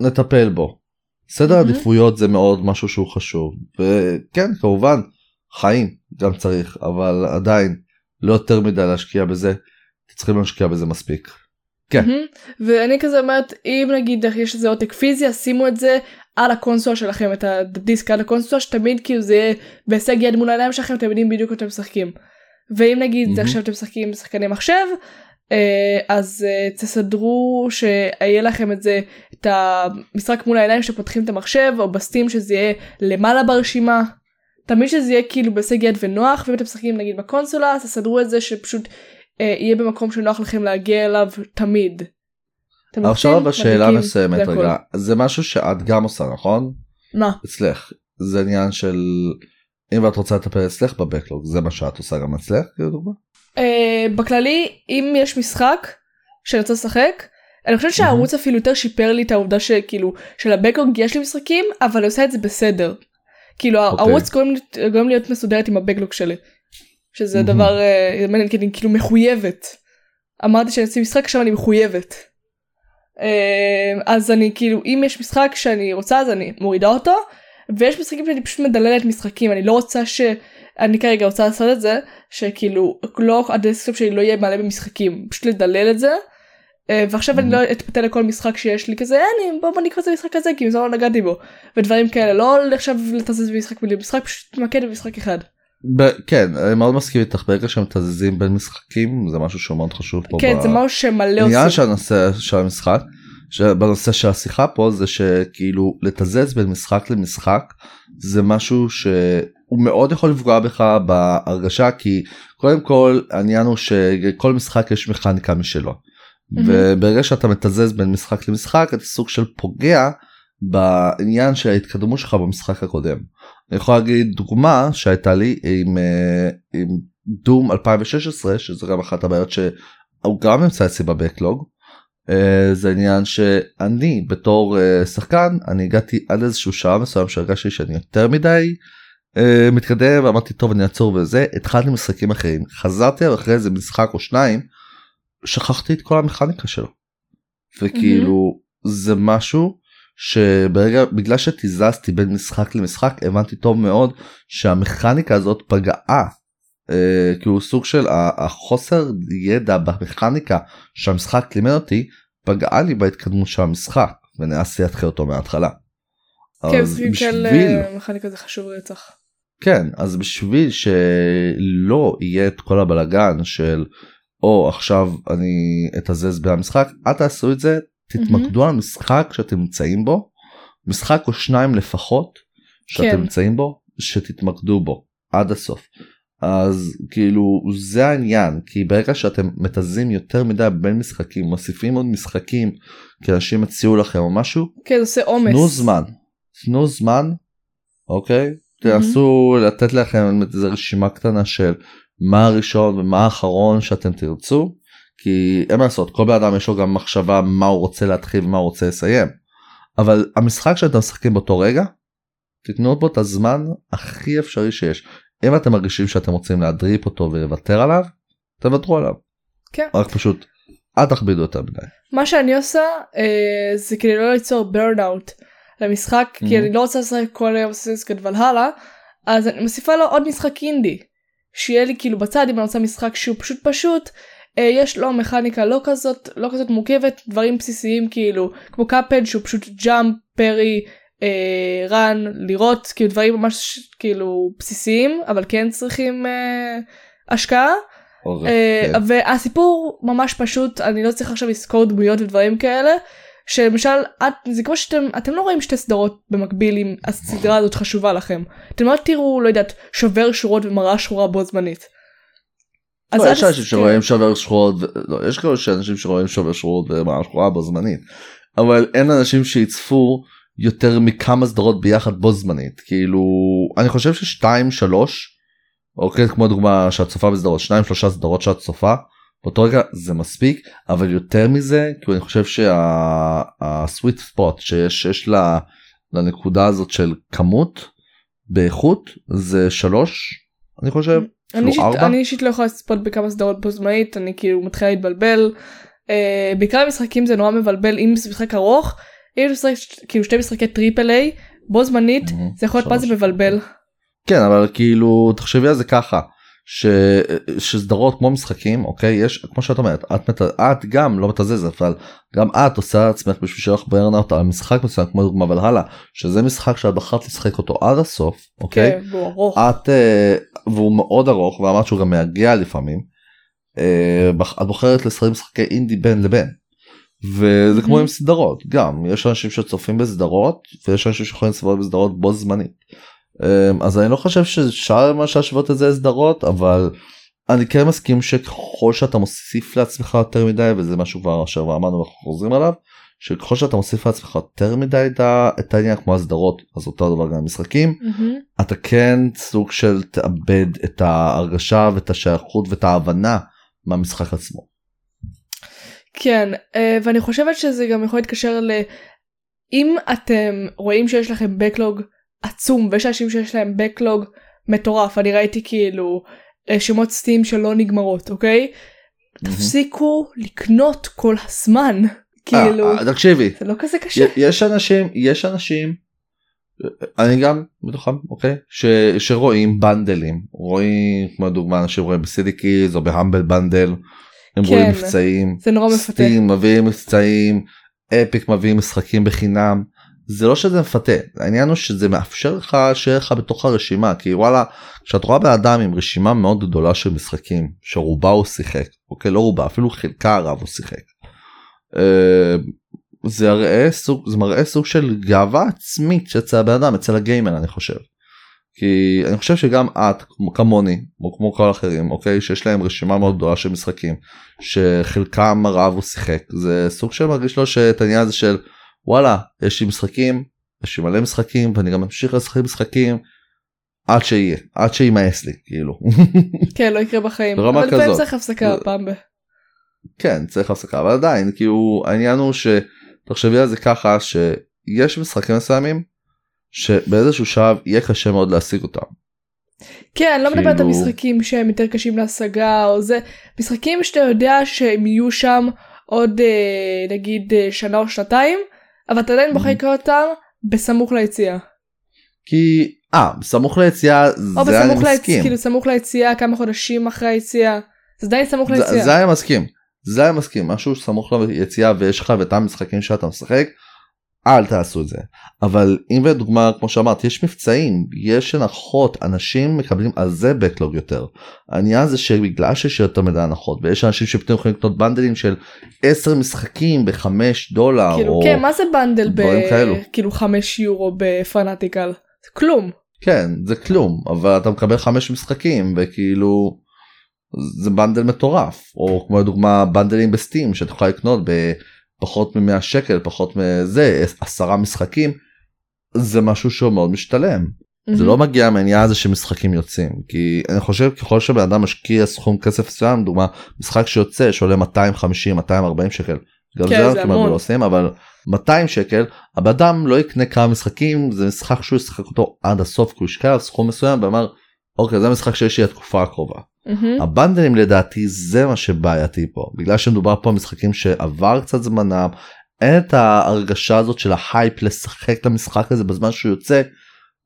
נטפל בו. סדר מהמם. עדיפויות זה מאוד משהו שהוא חשוב וכן כמובן חיים גם צריך אבל עדיין לא יותר מדי להשקיע בזה צריכים להשקיע בזה מספיק. כן. מהמם. ואני כזה אומרת אם נגיד יש איזה עותק פיזי שימו את זה על הקונסולה שלכם את הדיסק על הקונסולה שתמיד כאילו זה יהיה בהישג יד מול העיניים שלכם אתם יודעים בדיוק אתם משחקים. ואם נגיד מהמם. עכשיו אתם משחקים שחקני מחשב אז אה, תסדרו שיהיה לכם את זה את המשחק מול העיניים שפותחים את המחשב או בסטים שזה יהיה למעלה ברשימה. תמיד שזה יהיה כאילו בהישג יד ונוח ואם אתם משחקים נגיד בקונסולה אז תסדרו את זה שפשוט אה, יהיה במקום שנוח לכם להגיע אליו תמיד. עכשיו לוחצים, אבל שאלה מדליקים, מסוימת. רגע זה משהו שאת גם עושה נכון? מה? אצלך זה עניין של אם את רוצה לטפל אצלך בבקלוג זה מה שאת עושה גם אצלך כאילו? אה, בכללי אם יש משחק שאני רוצה לשחק אני חושבת שהערוץ אפילו יותר שיפר לי את העובדה שכאילו של ה backlog יש לי משחקים אבל אני עושה את זה בסדר. כאילו אוקיי. הערוץ גורם לי- להיות מסודרת עם ה backlog שלי. שזה מהמם. דבר אה, מעניין כי אני כאילו מחויבת. אמרתי שאני אעשה משחק עכשיו אני מחויבת. אה, אז אני כאילו אם יש משחק שאני רוצה אז אני מורידה אותו ויש משחקים שאני פשוט מדללת משחקים אני לא רוצה ש... אני כרגע רוצה לעשות את זה שכאילו לא ה desktop שלי לא יהיה מלא במשחקים פשוט לדלל את זה. אה, ועכשיו אני Mhm. לא אתפתה לכל משחק שיש לי כזה אני בוא בוא נקרא את המשחק הזה כי מזמן לא נגעתי בו ודברים כאלה לא עכשיו לתזז במשחק במשחק פשוט תתמקד במשחק אחד. ב- כן אני מאוד מסכים איתך ברגע שמתזזים בין משחקים זה משהו שהוא מאוד חשוב פה. כן ב- זה משהו שמלא עושים. של הנושא של המשחק בנושא של השיחה פה זה שכאילו לתזז בין משחק למשחק זה משהו שהוא מאוד יכול לפגוע בך בהרגשה כי קודם כל העניין הוא שכל משחק יש מכניקה משלו. מהמם. וברגע שאתה מתזז בין משחק למשחק אתה סוג של פוגע בעניין של ההתקדמות שלך במשחק הקודם. אני יכול להגיד דוגמה שהייתה לי עם, אה, עם דום 2016 שזה גם אחת הבעיות שהוא גם נמצא אצלי בבקלוג. אה, זה עניין שאני בתור אה, שחקן אני הגעתי עד איזשהו שעה מסוים שהרגשתי שאני יותר מדי מתקדם ואמרתי טוב אני אעצור וזה התחלתי משחקים אחרים חזרתי אחרי איזה משחק או שניים שכחתי את כל המכניקה שלו. וכאילו זה משהו שברגע בגלל שתיזזתי בין משחק למשחק הבנתי טוב מאוד שהמכניקה הזאת פגעה. אה, כאילו סוג של החוסר ידע במכניקה שהמשחק לימד אותי פגעה לי בהתקדמות של המשחק ונאלצתי להתחיל אותו מההתחלה. כן, בשביל אה, מכניקה זה חשוב רצח. כן אז בשביל שלא יהיה את כל הבלגן של או עכשיו אני אתזז במשחק אל תעשו את זה תתמקדו על משחק שאתם נמצאים בו משחק או שניים לפחות שאתם כן. נמצאים בו שתתמקדו בו עד הסוף. אז כאילו זה העניין כי ברגע שאתם מתזים יותר מדי בין משחקים מוסיפים עוד משחקים כי אנשים הציעו לכם או משהו כן, זה עושה עומס. תנו זמן תנו זמן אוקיי תנסו לתת לכם איזה רשימה קטנה של מה הראשון ומה האחרון שאתם תרצו כי אין מה לעשות כל בן אדם יש לו גם מחשבה מה הוא רוצה להתחיל ומה הוא רוצה לסיים. אבל המשחק שאתם משחקים באותו רגע תתנו בו את הזמן הכי אפשרי שיש. אם אתם מרגישים שאתם רוצים להדריפ אותו ולוותר עליו תוותרו עליו. כן. רק פשוט אל תכבידו יותר מדי. מה שאני עושה אה, זה כדי לא ליצור burnout למשחק Mhm. כי אני לא רוצה לשחק כל היום Assassin's Creed Valhalla אז אני מוסיפה לו עוד משחק אינדי שיהיה לי כאילו בצד אם אני רוצה משחק שהוא פשוט פשוט אה, יש לו מכניקה לא כזאת לא כזאת מורכבת דברים בסיסיים כאילו כמו Cuphead שהוא פשוט jump parry אה, run לראות כאילו דברים ממש כאילו בסיסיים אבל כן צריכים אה, השקעה כן. והסיפור ממש פשוט אני לא צריך עכשיו לזכור דמויות ודברים כאלה שלמשל את זה כמו שאתם אתם לא רואים שתי סדרות במקביל אם הסדרה הזאת חשובה לכם. אתם לא תראו לא יודעת שובר שורות ומראה שחורה בו זמנית. לא, יש אנשים תס- שרואים שובר שחורות, לא, יש כאלה אנשים שרואים שובר שחורות ומראה שחורה בו זמנית, אבל אין אנשים שיצפו יותר מכמה סדרות ביחד בו זמנית, כאילו אני חושב ששתיים שלוש, אוקיי כמו דוגמה שאת צופה בסדרות, שניים שלושה סדרות שאת צופה, באותו רגע זה מספיק, אבל יותר מזה, כי אני חושב שהסוויט ספוט שיש שיש לה, לנקודה הזאת של כמות באיכות זה שלוש, אני חושב. אני אישית, ארבע? אני אישית לא יכולה לצפות בכמה סדרות בו זמנית אני כאילו מתחילה להתבלבל. אה, בעיקר משחקים זה נורא מבלבל אם זה משחק ארוך. אם זה משחק כאילו שתי משחקי triple A בו זמנית מהמם. זה יכול להיות מה זה. מבלבל. כן אבל כאילו תחשבי על זה ככה ש... שסדרות כמו משחקים אוקיי יש כמו שאת אומרת את, מת... את גם לא מתזזת אבל גם את עושה לעצמך בשביל שיהיה לך burnout על משחק מסוים כמו דוגמה ולהלה שזה משחק שאת בחרת לשחק אותו עד הסוף אוקיי כן, והוא ארוך. את אה, והוא מאוד ארוך ואמרת שהוא גם מייגע לפעמים. אה, את בוחרת לשחק משחקי אינדי בין לבין. וזה כמו Mhm. עם סדרות גם יש אנשים שצופים בסדרות ויש אנשים שיכולים לצפות בסדרות בו זמנית. אה, אז אני לא חושב שאפשר ממש להשוות את זה לסדרות אבל אני כן מסכים שככל שאתה מוסיף לעצמך יותר מדי וזה משהו כבר אשר אמרנו ואנחנו חוזרים עליו שככל שאתה מוסיף לעצמך יותר מדי את העניין כמו הסדרות אז אותו דבר גם המשחקים מהמם. אתה כן סוג של תאבד את ההרגשה ואת השייכות ואת ההבנה מהמשחק עצמו. כן אה, ואני חושבת שזה גם יכול להתקשר ל... אם אתם רואים שיש לכם בקלוג עצום ויש אנשים שיש להם בקלוג מטורף. אני ראיתי כאילו אה, שמות סטים שלא נגמרות אוקיי? תפסיקו לקנות כל הזמן. כאילו אה, אה, תקשיבי. זה לא כזה קשה. יש אנשים יש אנשים אני גם בתוכם אוקיי? ש, שרואים בנדלים. רואים כמו דוגמה אנשים רואים ב CD Keys או ב Humble Bundle הם כן. רואים מבצעים. זה נורא מפתה. Steam מביאים מבצעים. Epic מביאים משחקים בחינם זה לא שזה מפתה העניין הוא שזה מאפשר לך שיהיה לך בתוך הרשימה כי וואלה כשאת רואה בן אדם עם רשימה מאוד גדולה של משחקים שרובה הוא שיחק אוקיי לא רובה אפילו חלקה הרב הוא שיחק. אה, זה יראה סוג זה מראה סוג של גאווה עצמית שאצל הבן אדם אצל הגיימר אני חושב. כי אני חושב שגם את כמו- כמוני או כמו כל האחרים אוקיי שיש להם רשימה מאוד גדולה של משחקים שחלקם הרב הוא שיחק זה סוג של מרגיש לו שאת העניין הזה של וואלה יש לי משחקים יש לי מלא משחקים ואני גם אמשיך לשחק משחקים עד שיהיה עד שימאס לי כאילו כן לא יקרה בחיים. ברמה אבל לפעמים כזאת. צריך הפסקה פעם ב... כן צריך הפסקה אבל עדיין כאילו העניין הוא שתחשבי על זה ככה שיש משחקים מסוימים שבאיזשהו שלב יהיה קשה מאוד להשיג אותם. כן, אני לא מדברת על כאילו- משחקים שהם יותר קשים להשגה או זה, משחקים שאתה יודע שהם יהיו שם עוד אה, נגיד אה, שנה או שנתיים, אבל אתה עדיין בוחר. לקרוא אותם בסמוך ליציאה. כי אה סמוך ליציאה זה אני ליציאה, מסכים. כאילו סמוך ליציאה כמה חודשים אחרי היציאה, זה עדיין סמוך זה, ליציאה. זה אני מסכים. זה אני מסכים משהו סמוך ליציאה ויש לך את המשחקים שאתה משחק אל תעשו את זה אבל אם לדוגמה כמו שאמרת יש מבצעים יש הנחות אנשים מקבלים על זה backlog יותר. העניין זה שבגלל שיש יותר מדי הנחות ויש אנשים שפתאום יכולים לקנות בנדלים של 10 משחקים בחמש דולר כאילו או כן, מה זה bundle ב... כאלו. כאילו 5 יורו ב Fanatical? כלום. כן זה כלום אבל אתה מקבל חמש משחקים וכאילו זה bundle מטורף או כמו לדוגמה בנדלים ב Steam שאתה יכול לקנות בפחות מ-100 שקל פחות מזה עשרה משחקים זה משהו שהוא מאוד משתלם. זה לא מגיע מהעניין הזה שמשחקים יוצאים כי אני חושב ככל שבן אדם משקיע סכום כסף מסוים דוגמה משחק שיוצא שעולה 250 240 שקל. גם כן, זה זה המון. לא עושים אבל 200 שקל הבן אדם לא יקנה כמה משחקים זה משחק שהוא ישחק אותו עד הסוף כי הוא השקיע סכום מסוים ואמר אוקיי זה משחק שיש לי התקופה הקרובה. מהמם. הבנדלים לדעתי זה מה שבעייתי פה בגלל שמדובר פה משחקים שעבר קצת זמנם אין את ההרגשה הזאת של ההייפ לשחק את המשחק הזה בזמן שהוא יוצא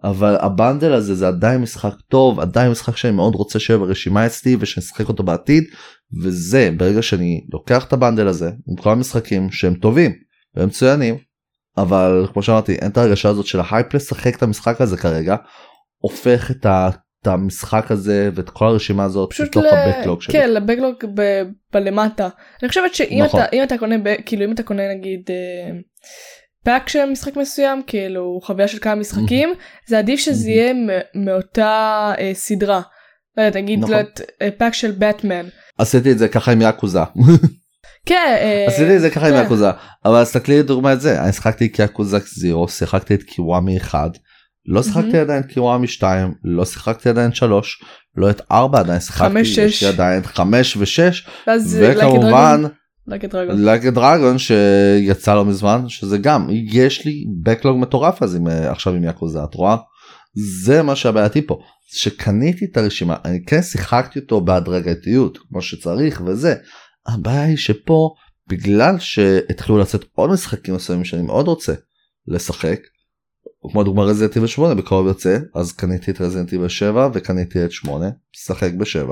אבל ה bundle הזה זה עדיין משחק טוב עדיין משחק שאני מאוד רוצה שיהיה ברשימה אצלי ושנשחק אותו בעתיד וזה ברגע שאני לוקח את ה bundle הזה עם כל המשחקים שהם טובים והם מצוינים אבל כמו שאמרתי אין את ההרגשה הזאת של ההייפ לשחק את המשחק הזה כרגע הופך את ה... את המשחק הזה ואת כל הרשימה הזאת פשוט לתוך ל... ה backlog שלי. כן ל backlog ב... בלמטה אני חושבת שאם נכון. אתה אם אתה קונה ב... כאילו אם אתה קונה נגיד אה, pack של משחק מסוים כאילו חוויה של כמה משחקים זה עדיף שזה. יהיה מאותה אה, סדרה. לא יודעת נגיד נכון. לא יודעת, אה, pack של בטמן. עשיתי את זה ככה עם Yakuza כן. אה, עשיתי את זה ככה עם כן. Yakuza אבל תסתכלי לדוגמה את זה אני שיחקתי Yakuza Zero שיחקתי את Kiwami 1 לא שיחקתי מהמם. עדיין Kiwami 2 לא שיחקתי עדיין 3 לא את 4 עדיין שיחקתי יש לי. עדיין 5 ו6 ואז אה, וכמובן a dragon שיצא לא מזמן שזה גם יש לי בקלוג מטורף אז עם, אה, עכשיו עם יאקוזה את רואה זה מה שהבעייתי פה שקניתי את הרשימה אני כן שיחקתי אותו בהדרגתיות כמו שצריך וזה הבעיה היא שפה בגלל שהתחילו לצאת עוד משחקים מסוימים שאני מאוד רוצה לשחק כמו דוגמה רזנטיבל 8 בקרוב יוצא אז קניתי את רזנטיבל 7 וקניתי את 8 משחק ב-7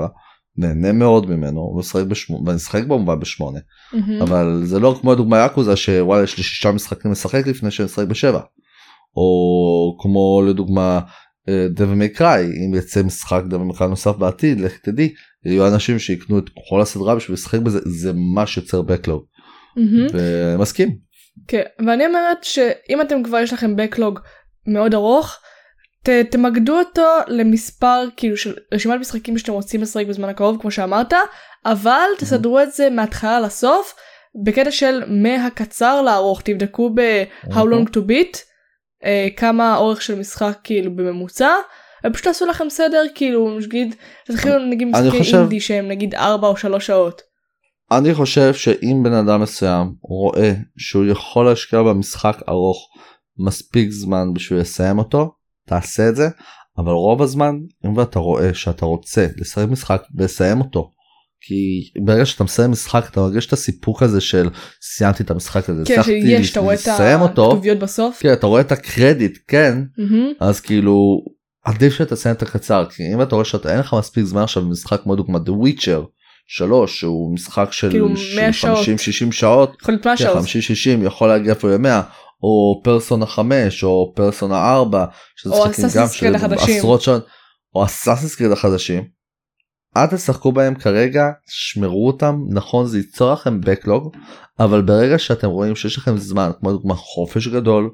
נהנה מאוד ממנו ומשחק בשמונה ואני משחק במובן בשמונה מהמם. אבל זה לא כמו דוגמה יאקוזה שוואלה יש לי שישה משחקים לשחק לפני שאני משחק בשבע. או כמו לדוגמה דבל מי קריי אם יצא משחק דבל מי קריי נוסף בעתיד לך תדעי יהיו אנשים שיקנו את כל הסדרה בשביל לשחק בזה זה מה שיוצר בקלוג מהמם. ומסכים כן ואני אומרת שאם אתם כבר יש לכם בקלוג מאוד ארוך. ת, תמקדו אותו למספר כאילו של רשימת משחקים שאתם רוצים לשחק בזמן הקרוב כמו שאמרת אבל תסדרו את זה מההתחלה לסוף בקטע של מהקצר לארוך. תבדקו ב-how long to beat אה, כמה האורך של משחק כאילו בממוצע ופשוט תעשו לכם סדר כאילו נגיד תתחילו נגיד משחקי חושב- אינדי שהם נגיד 4 או 3 שעות. אני חושב שאם בן אדם מסוים רואה שהוא יכול להשקיע במשחק ארוך מספיק זמן בשביל לסיים אותו תעשה את זה אבל רוב הזמן אם אתה רואה שאתה רוצה לשחק משחק ולסיים אותו כי ברגע שאתה מסיים משחק אתה מרגיש את הסיפוק הזה של סיימתי את המשחק הזה כן שיש אתה רואה את לסיים הכתוביות בסוף. כן, אתה רואה את הקרדיט כן. אז כאילו עדיף שתסיים את הקצר כי אם אתה רואה שאתה אין לך מספיק זמן עכשיו במשחק כמו דוגמא The Witcher 3 שהוא משחק של כאילו 100 שעות. 50-60 שעות יכול להיות 100 כן, שעות. 50-60 יכול להגיע אפילו ל-100 או פרסונה 5 או פרסונה 4 שזה או גם של החדשים. עשרות שעות או אסאסינס קריד החדשים. אל תשחקו בהם כרגע שמרו אותם נכון זה ייצור לכם backlog אבל ברגע שאתם רואים שיש לכם זמן כמו דוגמה חופש גדול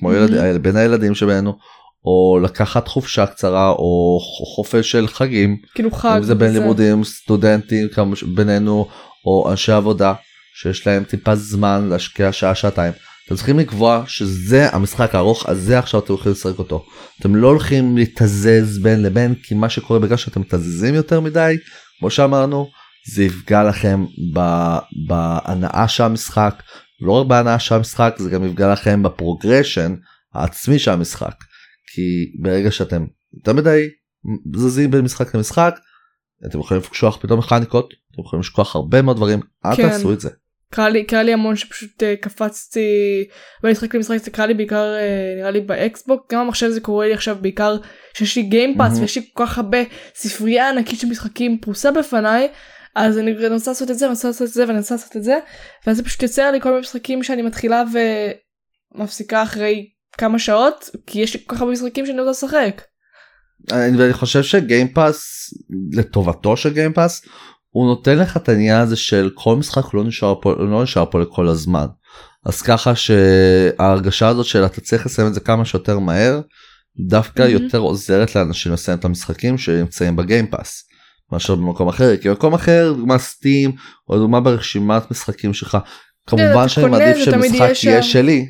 כמו. ילד, בין הילדים שבינינו או לקחת חופשה קצרה או חופש של חגים כאילו חג. אם זה בין וזה. לימודים סטודנטים כמו בינינו או אנשי עבודה שיש להם טיפה זמן להשקיע שעה שעתיים. אתם צריכים לקבוע שזה המשחק הארוך הזה עכשיו אתם הולכים לשחק אותו. אתם לא הולכים להתזז בין לבין כי מה שקורה בגלל שאתם מתזזים יותר מדי כמו שאמרנו זה יפגע לכם בהנאה של המשחק לא רק בהנאה של המשחק זה גם יפגע לכם בפרוגרשן העצמי של המשחק. כי ברגע שאתם יותר מדי זזים בין משחק למשחק אתם יכולים לשכוח פתאום מכניקות אתם יכולים לשכוח הרבה מאוד דברים אל כן. תעשו את זה. קרה לי קרה לי המון שפשוט uh, קפצתי במשחק למשחק זה קרה לי בעיקר uh, נראה לי באקסבוק גם המחשב זה קורה לי עכשיו בעיקר שיש לי גיימפאס מהמם. ויש לי כל כך הרבה ספרייה ענקית של משחקים פרוסה בפניי אז אני רוצה לעשות את זה ואני רוצה לעשות את זה ואני רוצה לעשות את זה ואז זה פשוט יוצר לי כל מיני משחקים שאני מתחילה ומפסיקה אחרי כמה שעות כי יש לי כל כך הרבה משחקים שאני רוצה לשחק. אני, ואני חושב שגיימפאס לטובתו של גיימפאס הוא נותן לך את העניין הזה של כל משחק לא נשאר פה לא נשאר פה לכל הזמן אז ככה שההרגשה הזאת של אתה צריך לסיים את זה כמה שיותר מהר דווקא מהמם. יותר עוזרת לאנשים לסיים את המשחקים שנמצאים בגיימפאס. מאשר במקום אחר כי במקום אחר דוגמה Steam או דוגמה ברשימת משחקים שלך כמובן אתה שאני מעדיף שמשחק יהיה שם. שלי.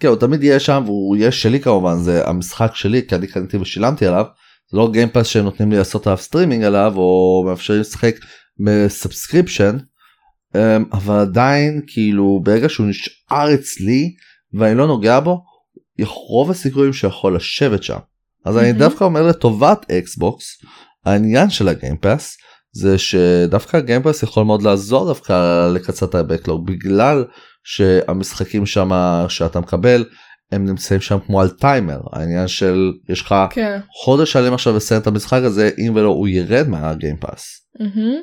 כן הוא תמיד יהיה שם והוא יהיה שלי כמובן זה המשחק שלי כי אני קניתי ושילמתי עליו. זה לא Game Pass שהם נותנים לי לעשות עליו סטרימינג עליו או מאפשרים לשחק ב subscription. אמ, אבל עדיין כאילו ברגע שהוא נשאר אצלי ואני לא נוגע בו רוב הסיכויים שיכול לשבת שם. אז אני מהמם. דווקא אומר לטובת Xbox העניין של ה Game Pass זה שדווקא ה Game Pass יכול מאוד לעזור דווקא לקצת ה backlog בגלל שהמשחקים שם שאתה מקבל הם נמצאים שם כמו על טיימר העניין של יש לך כן. חודש שלם עכשיו לסיים את המשחק הזה אם ולא הוא ירד מה Game Pass. מהמם.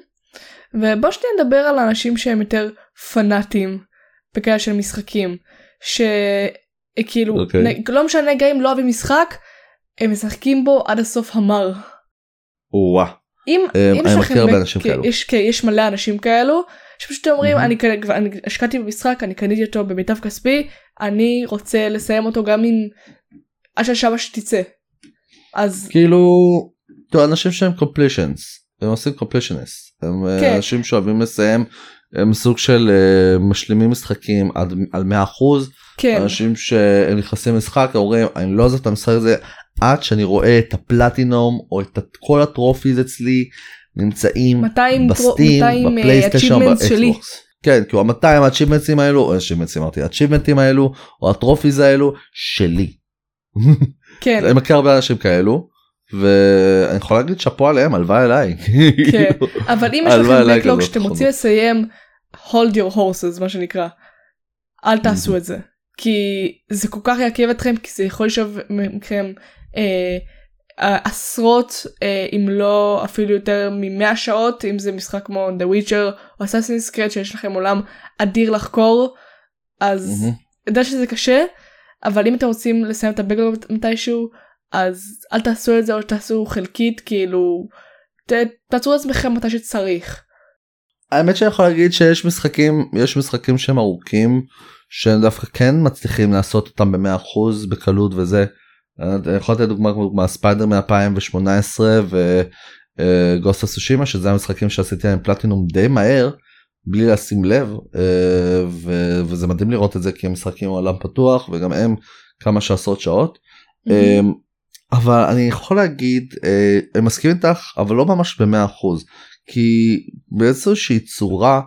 ובוא שנייה נדבר על אנשים שהם יותר פנאטים בקטע של משחקים שכאילו אוקיי. נ- לא משנה גם אם לא אוהבים משחק הם משחקים בו עד הסוף המר. וואה. אם, אה, אם אני מכיר הרבה אנשים כן, כאלו. יש, כן, יש מלא אנשים כאלו שפשוט אומרים מהמם. אני, אני השקעתי במשחק אני קניתי אותו במיטב כספי אני רוצה לסיים אותו גם אם עד שהשבה שתצא. אז כאילו אנשים שהם קומפלישנס הם עושים קומפלישנס הם אה, כן. אנשים שאוהבים לסיים הם סוג של אה, משלימים משחקים עד על 100% כן אנשים שהם נכנסים למשחק אומרים אני לא עוזב את המשחק הזה עד שאני רואה את הפלטינום או את כל ה trophies אצלי נמצאים 200 ב Steam אה, ב PlayStation. ב Xbox. כן כי ה-200 האצ'יבמנטים האלו או achievements אמרתי האצ'יבמנטים האלו או ה trophies האלו שלי. כן אני מכיר הרבה אנשים כאלו ואני יכול להגיד שאפו עליהם הלוואי עליי. כן. אבל אם יש לכם בקלוג שאתם חובה. רוצים לסיים hold your horses מה שנקרא אל תעשו את זה כי זה כל כך יעכב אתכם כי זה יכול לשאוב מכם אה, אה, עשרות אה, אם לא אפילו יותר ממאה שעות אם זה משחק כמו The Witcher או Assassin's Creed שיש לכם עולם אדיר לחקור אז. אני יודע שזה קשה אבל אם אתם רוצים לסיים את הבקלוג מתישהו אז אל תעשו את זה או תעשו חלקית כאילו ת- תעצרו לעצמכם מתי שצריך. האמת שאני יכול להגיד שיש משחקים יש משחקים שהם ארוכים שהם דווקא כן מצליחים לעשות אותם ב-100% בקלות וזה. אני יכול לתת דוגמה כמו דוגמה ספיידר מ-2018 וגוסט הסושימה שזה המשחקים שעשיתי להם פלטינום די מהר בלי לשים לב אה, ו- וזה מדהים לראות את זה כי הם משחקים עולם פתוח וגם הם כמה שעשרות שעות. אמ, אבל אני יכול להגיד אה, אני מסכים איתך אבל לא ממש במאה אחוז כי באיזושהי צורה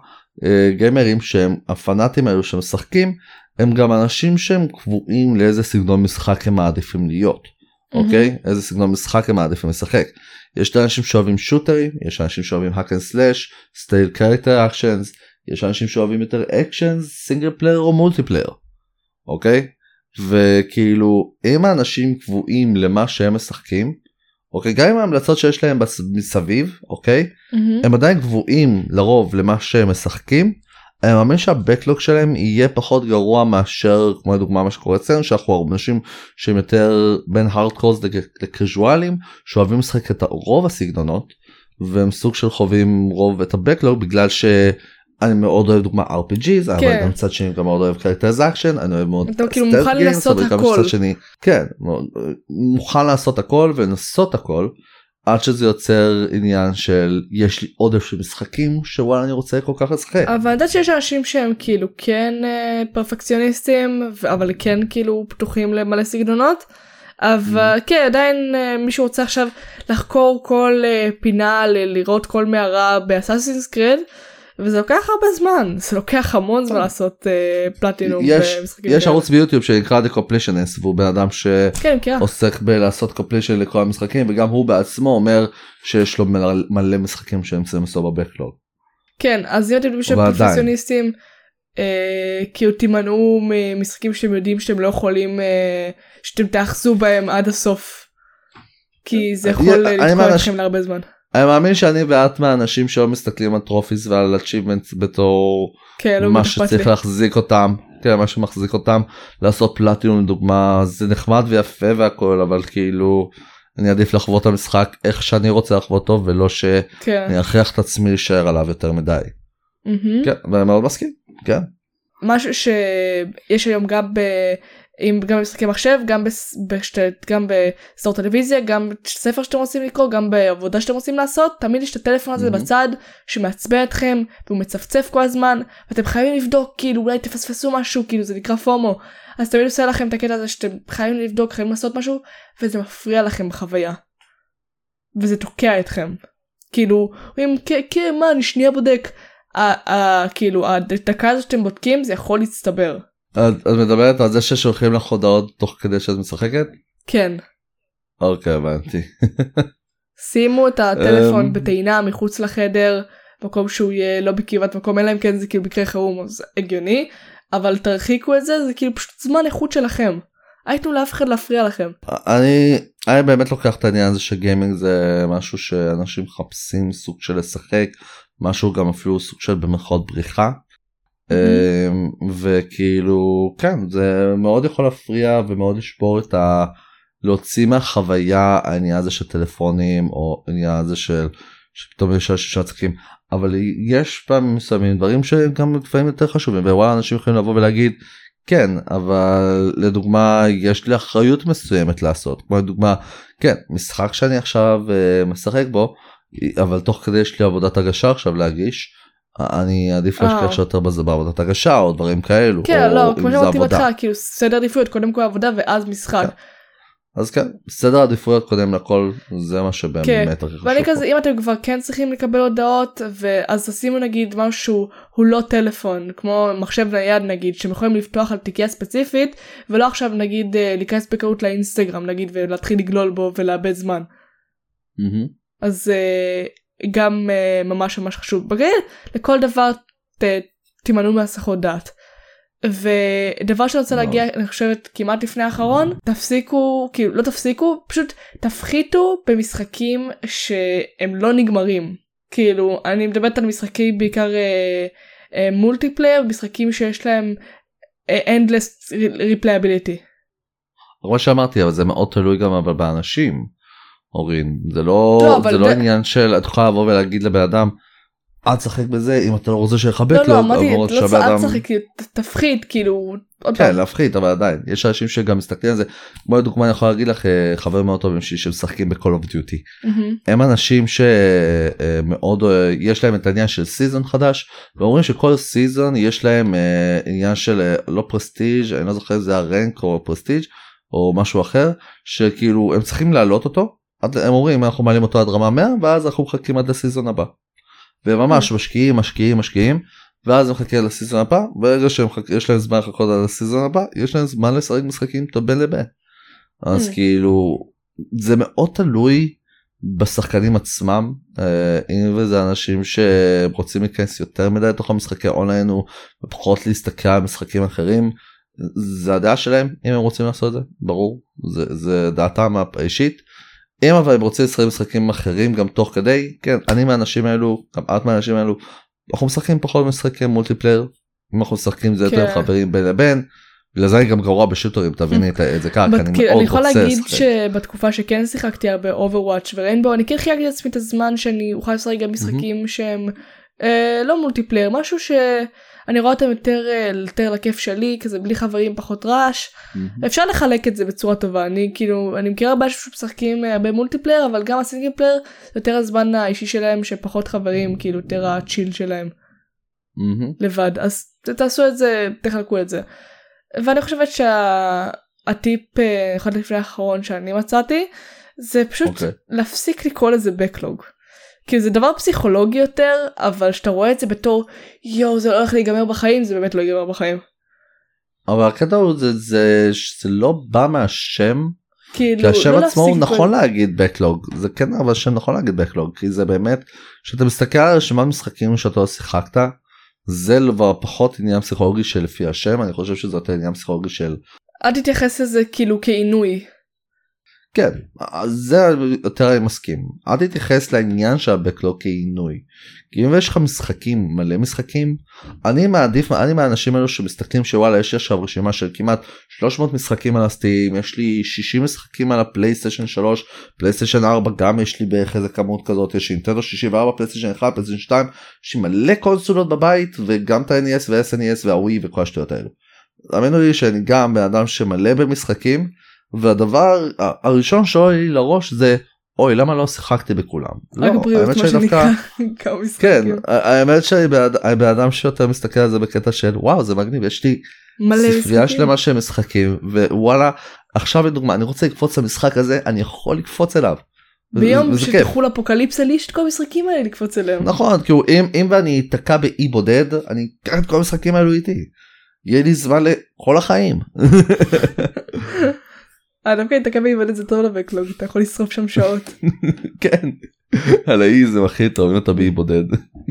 אה, גיימרים שהם הפנאטים האלו שמשחקים הם גם אנשים שהם קבועים לאיזה סגנון משחק הם מעדיפים להיות אוקיי? איזה סגנון משחק הם מעדיפים לשחק. יש את האנשים שאוהבים שוטרים יש אנשים שאוהבים hack and slash style character actions יש אנשים שאוהבים יותר actions single player או multiplayer אוקיי וכאילו אם האנשים קבועים למה שהם משחקים אוקיי גם עם ההמלצות שיש להם בס- מסביב אוקיי מהמם. הם עדיין קבועים לרוב למה שהם משחקים. אני מאמין שהבקלוג שלהם יהיה פחות גרוע מאשר כמו לדוגמה מה שקורה אצלנו שאנחנו אנשים שהם יותר בין הארדקורס לקזואלים שאוהבים לשחק את רוב הסגנונות והם סוג של חווים רוב את הבקלוג בגלל שאני מאוד אוהב דוגמה RPGs אבל כן. גם מצד שני גם מאוד אוהב characters action אני אוהב מאוד אתה כאילו מוכן games, לעשות הכל. מצד שני כן מוכן לעשות הכל ולנסות הכל עד שזה יוצר עניין של יש לי עודף של משחקים שוואלה אני רוצה כל כך לשחק. אבל אני יודעת שיש אנשים שהם כאילו כן אה, פרפקציוניסטים אבל כן כאילו פתוחים למלא סגנונות. אבל כן עדיין אה, מישהו רוצה עכשיו לחקור כל אה, פינה לראות כל מערה ב Assassin's Creed וזה לוקח הרבה זמן זה לוקח המון זמן לעשות אה, פלטינום יש במשחקים יש. ערוץ ביוטיוב שנקרא The Completionist והוא בן אדם כן מכירה. שעוסק בלעשות קומפלישן לכל המשחקים וגם הוא בעצמו אומר שיש לו מלא, משחקים שנמצאים אצלו בבקלוג. כן אז אם אתם יודעים שהם. פרפקציוניסטים אה, כאילו תימנעו ממשחקים שאתם יודעים שאתם לא יכולים אה, שאתם תאחזו בהם עד הסוף. כי זה יכול אה, לתקוע אתכם להרבה זמן. אני מאמין שאני ואת מהאנשים שלא מסתכלים על טרופיס ועל achievements בתור כן, לא מה אכפת לי. שצריך להחזיק אותם כן מה שמחזיק אותם לעשות פלטינום לדוגמה זה נחמד ויפה והכל אבל כאילו אני עדיף לחוות את המשחק איך שאני רוצה לחוות אותו ולא שאני כן. אכריח את עצמי להישאר עליו יותר מדי. מהמם. כן ואני מאוד מסכים כן. משהו שיש היום גם עם גם במשחקי מחשב גם בשת, גם בסדור טלוויזיה גם ספר שאתם רוצים לקרוא גם בעבודה שאתם רוצים לעשות תמיד יש את הטלפון הזה mm-hmm. בצד שמעצבן אתכם והוא מצפצף כל הזמן ואתם חייבים לבדוק כאילו אולי תפספסו משהו כאילו זה נקרא פומו אז תמיד עושה לכם את הקטע הזה שאתם חייבים לבדוק חייבים לעשות משהו וזה מפריע לכם בחוויה. וזה תוקע אתכם. כאילו אם כן מה אני שנייה בודק. כאילו הדקה הזאת שאתם בודקים זה יכול להצטבר. את מדברת על זה ששולחים לך הודעות תוך כדי שאת משחקת? כן. אוקיי הבנתי. שימו את הטלפון אמ. בטעינה מחוץ לחדר מקום שהוא יהיה לא בקרבת מקום אלא אם כן זה כאילו מקרה חירום אז הגיוני אבל תרחיקו את זה זה כאילו פשוט זמן איכות שלכם. אל תנו לאף אחד להפריע לכם. אני אני באמת לוקח את העניין הזה שגיימינג זה משהו שאנשים מחפשים סוג של לשחק משהו גם אפילו סוג של במרכאות בריחה. אמ, וכאילו כן זה מאוד יכול להפריע ומאוד לשבור את ה... להוציא מהחוויה העניין הזה של טלפונים או העניין הזה של שפתאום יש אנשים שמצחיקים אבל יש פעמים מסוימים דברים שגם לפעמים יותר חשובים ווואלה אנשים יכולים לבוא ולהגיד כן אבל לדוגמה יש לי אחריות מסוימת לעשות. כמו לדוגמה כן משחק שאני עכשיו uh, משחק בו אבל תוך כדי יש לי עבודת הגשה עכשיו להגיש אני עדיף להשקיע אה. יותר בזה בעבודת הגשה או דברים כאלו. כן, לא, כמו שאמרתי בהתחלה, כאילו סדר עדיפויות, קודם כל עבודה ואז משחק. כן. אז כן, סדר עדיפויות קודם לכל זה מה שבאמת כן. הכי חשוב. ואני כזה, אם אתם כבר כן צריכים לקבל הודעות, ואז תשימו נגיד משהו הוא לא טלפון, כמו מחשב נייד נגיד, שהם יכולים לפתוח על תיקייה ספציפית, ולא עכשיו נגיד אה, להיכנס בקרות לאינסטגרם נגיד, ולהתחיל לגלול בו ולאבד זמן. אז אה, גם uh, ממש ממש חשוב. בגלל לכל דבר ת, תימנעו מהסחות דעת. ודבר שאני רוצה. להגיע אני חושבת כמעט לפני האחרון תפסיקו כאילו לא תפסיקו פשוט תפחיתו במשחקים שהם לא נגמרים כאילו אני מדברת על משחקי בעיקר מולטיפלייר uh, uh, משחקים שיש להם uh, endless replayability. כמו שאמרתי אבל זה מאוד תלוי גם אבל באנשים. אורין זה לא, לא זה לא עניין של את יכולה לבוא ולהגיד לבן אדם אל תשחק בזה אם אתה לא רוצה שיחבק לא, לא, אמרתי, לא אל תשחק, תפחית כאילו. כן, להפחית אבל עדיין יש אנשים שגם מסתכלים על זה. בואי דוגמא אני יכול להגיד לך אה, חבר מאוד טובים שלי שמשחקים ב Call of Duty. הם אנשים שמאוד אה, יש להם את העניין של season חדש ואומרים שכל season יש להם אה, עניין של לא prestige אני לא זוכר אם זה ה rank או prestige או משהו אחר שכאילו הם צריכים להעלות אותו הם אומרים אנחנו מעלים אותו עד רמה 100 ואז אנחנו מחכים עד לסיזון הבא. וממש משקיעים משקיעים משקיעים ואז הם מחכים לסיזון הבא ברגע שיש להם זמן לחכות עד לסיזון הבא יש להם זמן לשחק משחקים טוב בין לבין. אז mm. כאילו זה מאוד תלוי בשחקנים עצמם אה, אם וזה אנשים שרוצים להיכנס יותר מדי לתוך המשחקי אונליין ופחות להסתכל על משחקים אחרים זה הדעה שלהם אם הם רוצים לעשות את זה ברור זה, זה דעתם האישית אם אבל הם רוצים לשחק משחקים אחרים גם תוך כדי כן אני מהאנשים האלו גם את מהאנשים האלו אנחנו משחקים פחות משחקי multiplayer אם אנחנו משחקים זה יותר כן. חברים בין לבין. בגלל זה אני גם גרוע ב shooters תביני את זה ככה אני מאוד רוצה. אני יכול להגיד שבתקופה שכן שיחקתי הרבה Overwatch ו Rainbow אני כן חילקתי לעצמי את הזמן שאני אוכל לשחק גם משחקים שהם אה, לא multiplayer משהו ש... אני רואה אותם יותר אה, יותר לכיף שלי כזה בלי חברים פחות רעש mm-hmm. אפשר לחלק את זה בצורה טובה אני כאילו אני מכירה הרבה שמשחקים אה, הרבה multiplayer אבל גם ה single player יותר הזמן האישי שלהם שפחות חברים כאילו יותר ה chill שלהם mm-hmm. לבד אז תעשו את זה תחלקו את זה. ואני חושבת שהטיפ אה, אחד לפני האחרון שאני מצאתי זה פשוט okay. אוקיי. להפסיק לקרוא לזה backlog. כאילו זה דבר פסיכולוגי יותר אבל שאתה רואה את זה בתור יואו זה לא הולך להיגמר בחיים זה באמת לא ייגמר בחיים. אבל הקטע הוא זה זה זה לא בא מהשם. כאילו, כי השם לא עצמו הוא נכון להגיד backlog זה כן אבל שם נכון להגיד backlog כי זה באמת שאתה מסתכל על רשימת משחקים שאתה לא שיחקת זה כבר פחות עניין פסיכולוגי שלפי השם אני חושב שזה יותר עניין פסיכולוגי של. אל תתייחס לזה כאילו כעינוי. כן, זה יותר אני מסכים. אל תתייחס לעניין של ה backlog כעינוי. כי אם יש לך משחקים, מלא משחקים, אני מעדיף, אני מהאנשים האלו שמסתכלים שוואלה יש לי עכשיו רשימה של כמעט 300 משחקים על ה Steam, יש לי 60 משחקים על הפלייסטיישן 3, פלייסטיישן 4 גם יש לי בערך איזה כמות כזאת, יש לי נינטנדו 64, פלייסטיישן 1, פלייסטיישן 2, יש לי מלא קונסולות בבית וגם את ה-NES וה-SNES והווי וכל השטויות האלו. תאמינו לי שאני גם בן אדם שמלא במשחקים והדבר הראשון שעולה לי לראש זה אוי למה לא שיחקתי בכולם. רק לא, בריאות מה שנקרא. כמה כן, משחקים. האמת שאני בן אדם שיותר מסתכל על זה בקטע של וואו זה מגניב יש לי ספרייה. שלמה של משחקים ווואלה עכשיו לדוגמה אני רוצה לקפוץ למשחק הזה אני יכול לקפוץ אליו. ביום. שתחול אפוקליפסה לי יש את כל המשחקים האלה לקפוץ אליהם. נכון כאילו אם אם ואני אתקע באי בודד אני אקח את כל המשחקים האלו איתי. יהיה לי זמן לכל החיים. אה דווקא להתעכב באיבדת זה טוב לבקלוג אתה יכול לשרוף שם שעות. כן. על האי זה הכי טוב אם אתה באי בודד.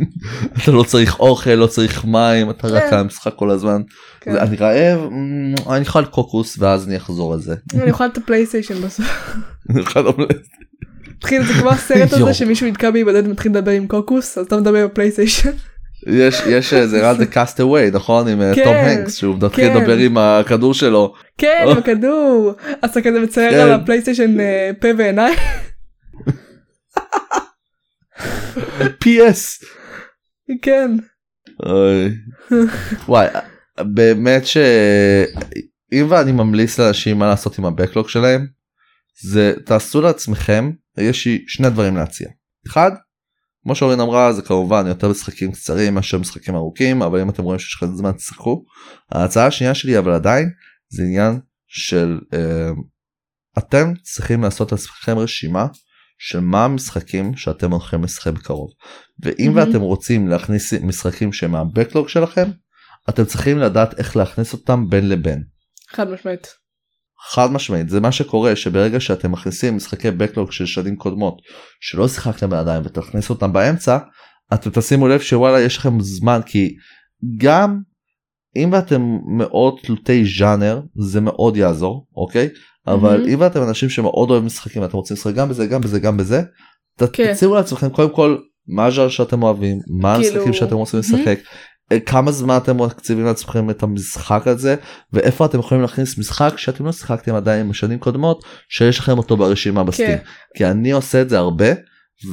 אתה לא צריך אוכל לא צריך מים אתה רק כן. על המשחק כל הזמן. כן. אני רעב אמ, אני אוכל קוקוס ואז אני אחזור על זה. אני יכולה את הפלייסטיישן בסוף. אוכל. מתחיל זה כמו הסרט. הזה שמישהו נתקע באיבדת ומתחיל לדבר עם קוקוס אז אתה מדבר בפלייסטיישן. יש יש איזה רן דה קאסט אווי נכון עם אה, כן, תום הנקס שהוא מתחיל כן. לדבר עם הכדור שלו. כן. עם הכדור. אז אתה כזה מצייר כן. על הפלייסטיישן אה, פה ועיניים. פי.אס. כן. וואי באמת שאם ואני ממליץ לאנשים מה לעשות עם הבקלוג שלהם זה תעשו לעצמכם יש לי שני דברים להציע. אחד כמו שאורין אמרה זה כמובן יותר משחקים קצרים מאשר משחקים ארוכים אבל אם אתם רואים שיש לכם זמן תשחקו. ההצעה השנייה שלי אבל עדיין זה עניין של אה, אתם צריכים לעשות לעצמכם רשימה של מה המשחקים שאתם הולכים לשחק בקרוב. ואם מהמם. ואתם רוצים להכניס משחקים שהם מהבקלוג שלכם אתם צריכים לדעת איך להכניס אותם בין לבין. חד משמעית. חד משמעית זה מה שקורה שברגע שאתם מכניסים משחקי בקלוג של שנים קודמות שלא שיחקתם עדיין ותכניסו אותם באמצע אתם תשימו לב שוואלה יש לכם זמן כי גם אם אתם מאוד תלותי ז'אנר זה מאוד יעזור אוקיי אבל מהמם. אם אתם אנשים שמאוד אוהבים משחקים ואתם רוצים לשחק גם בזה גם בזה גם בזה ת- כן. תציבו לעצמכם קודם כל מה הז'אנר שאתם אוהבים מה כאילו- המשחקים שאתם רוצים. לשחק. אה, כמה זמן אתם מקציבים לעצמכם את המשחק הזה ואיפה אתם יכולים להכניס משחק שאתם לא שיחקתם עדיין בשנים קודמות שיש לכם אותו ברשימה ב Steam? כן. כי אני עושה את זה הרבה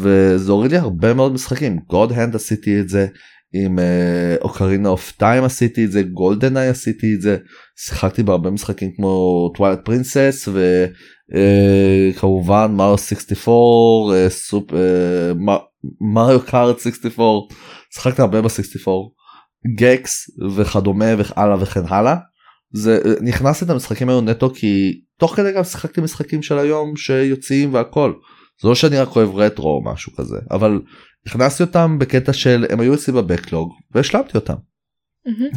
וזה הוריד לי הרבה מאוד משחקים. God Hand עשיתי את זה עם Ocarina of Time עשיתי את זה GoldenEye עשיתי את זה. שיחקתי בהרבה משחקים כמו Twilight Princess וכמובן מריו 64 אה, סופ אה, מ- מריו קארט 64 שיחקתי הרבה ב-64 Gex וכדומה והלאה וכן הלאה. זה נכנסתי למשחקים האלו נטו כי תוך כדי גם שיחקתי משחקים של היום שיוצאים והכל. זה לא שאני רק אוהב רטרו או משהו כזה אבל הכנסתי אותם בקטע של הם היו אצלי בבקלוג והשלמתי אותם.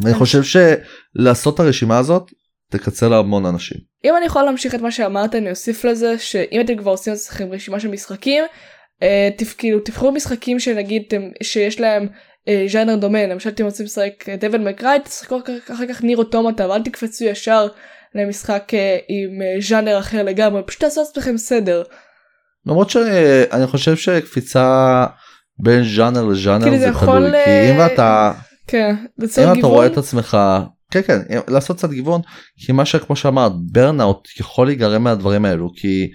אני חושב שלעשות את הרשימה הזאת תקצר להמון אנשים. אם אני יכולה להמשיך את מה שאמרת אני אוסיף לזה שאם אתם כבר עושים לעצמכם רשימה של משחקים אה, תפ, כאילו תבחרו משחקים שנגיד אתם, שיש להם ז'אנר דומה למשל אתם רוצים לשחק דבל מקראי תשחקו אחר כך- ניר אוטומטה ואל תקפצו ישר למשחק אה, עם אה, ז'אנר אחר לגמרי פשוט תעשו לעצמכם סדר. למרות שאני חושב שקפיצה בין ז'אנר לז'אנר כאילו זה תלוי כי אה, אם אתה כן, אם אתה. רואה את עצמך כן כן לעשות קצת גיוון כי מה שכמו שאמרת ברנאוט יכול להיגרם מהדברים האלו כי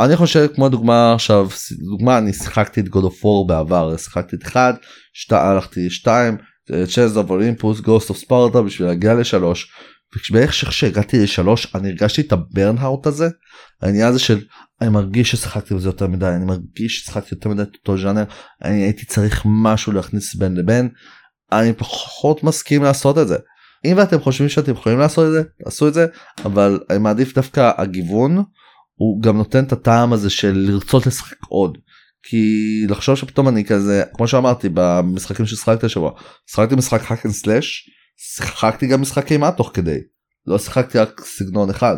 אני חושב כמו דוגמה עכשיו דוגמה אני שיחקתי את God of War בעבר שיחקתי את אחד שתי, הלכתי שתיים Chains of Olympus Ghost of Sparta בשביל להגיע לשלוש. ובערך שהגעתי לשלוש אני הרגשתי את ה burnout הזה העניין הזה של אני מרגיש ששיחקתי בזה יותר מדי אני מרגיש ששיחקתי יותר מדי את אותו ז'אנר אני הייתי צריך משהו להכניס בין לבין אני פחות מסכים לעשות את זה. אם ואתם חושבים שאתם יכולים לעשות את זה תעשו את זה אבל אני מעדיף דווקא הגיוון הוא גם נותן את הטעם הזה של לרצות לשחק עוד. כי לחשוב שפתאום אני כזה כמו שאמרתי במשחקים ששיחקתי השבוע שיחקתי משחק hack and slash שיחקתי גם משחק אימה תוך כדי לא שיחקתי רק סגנון אחד.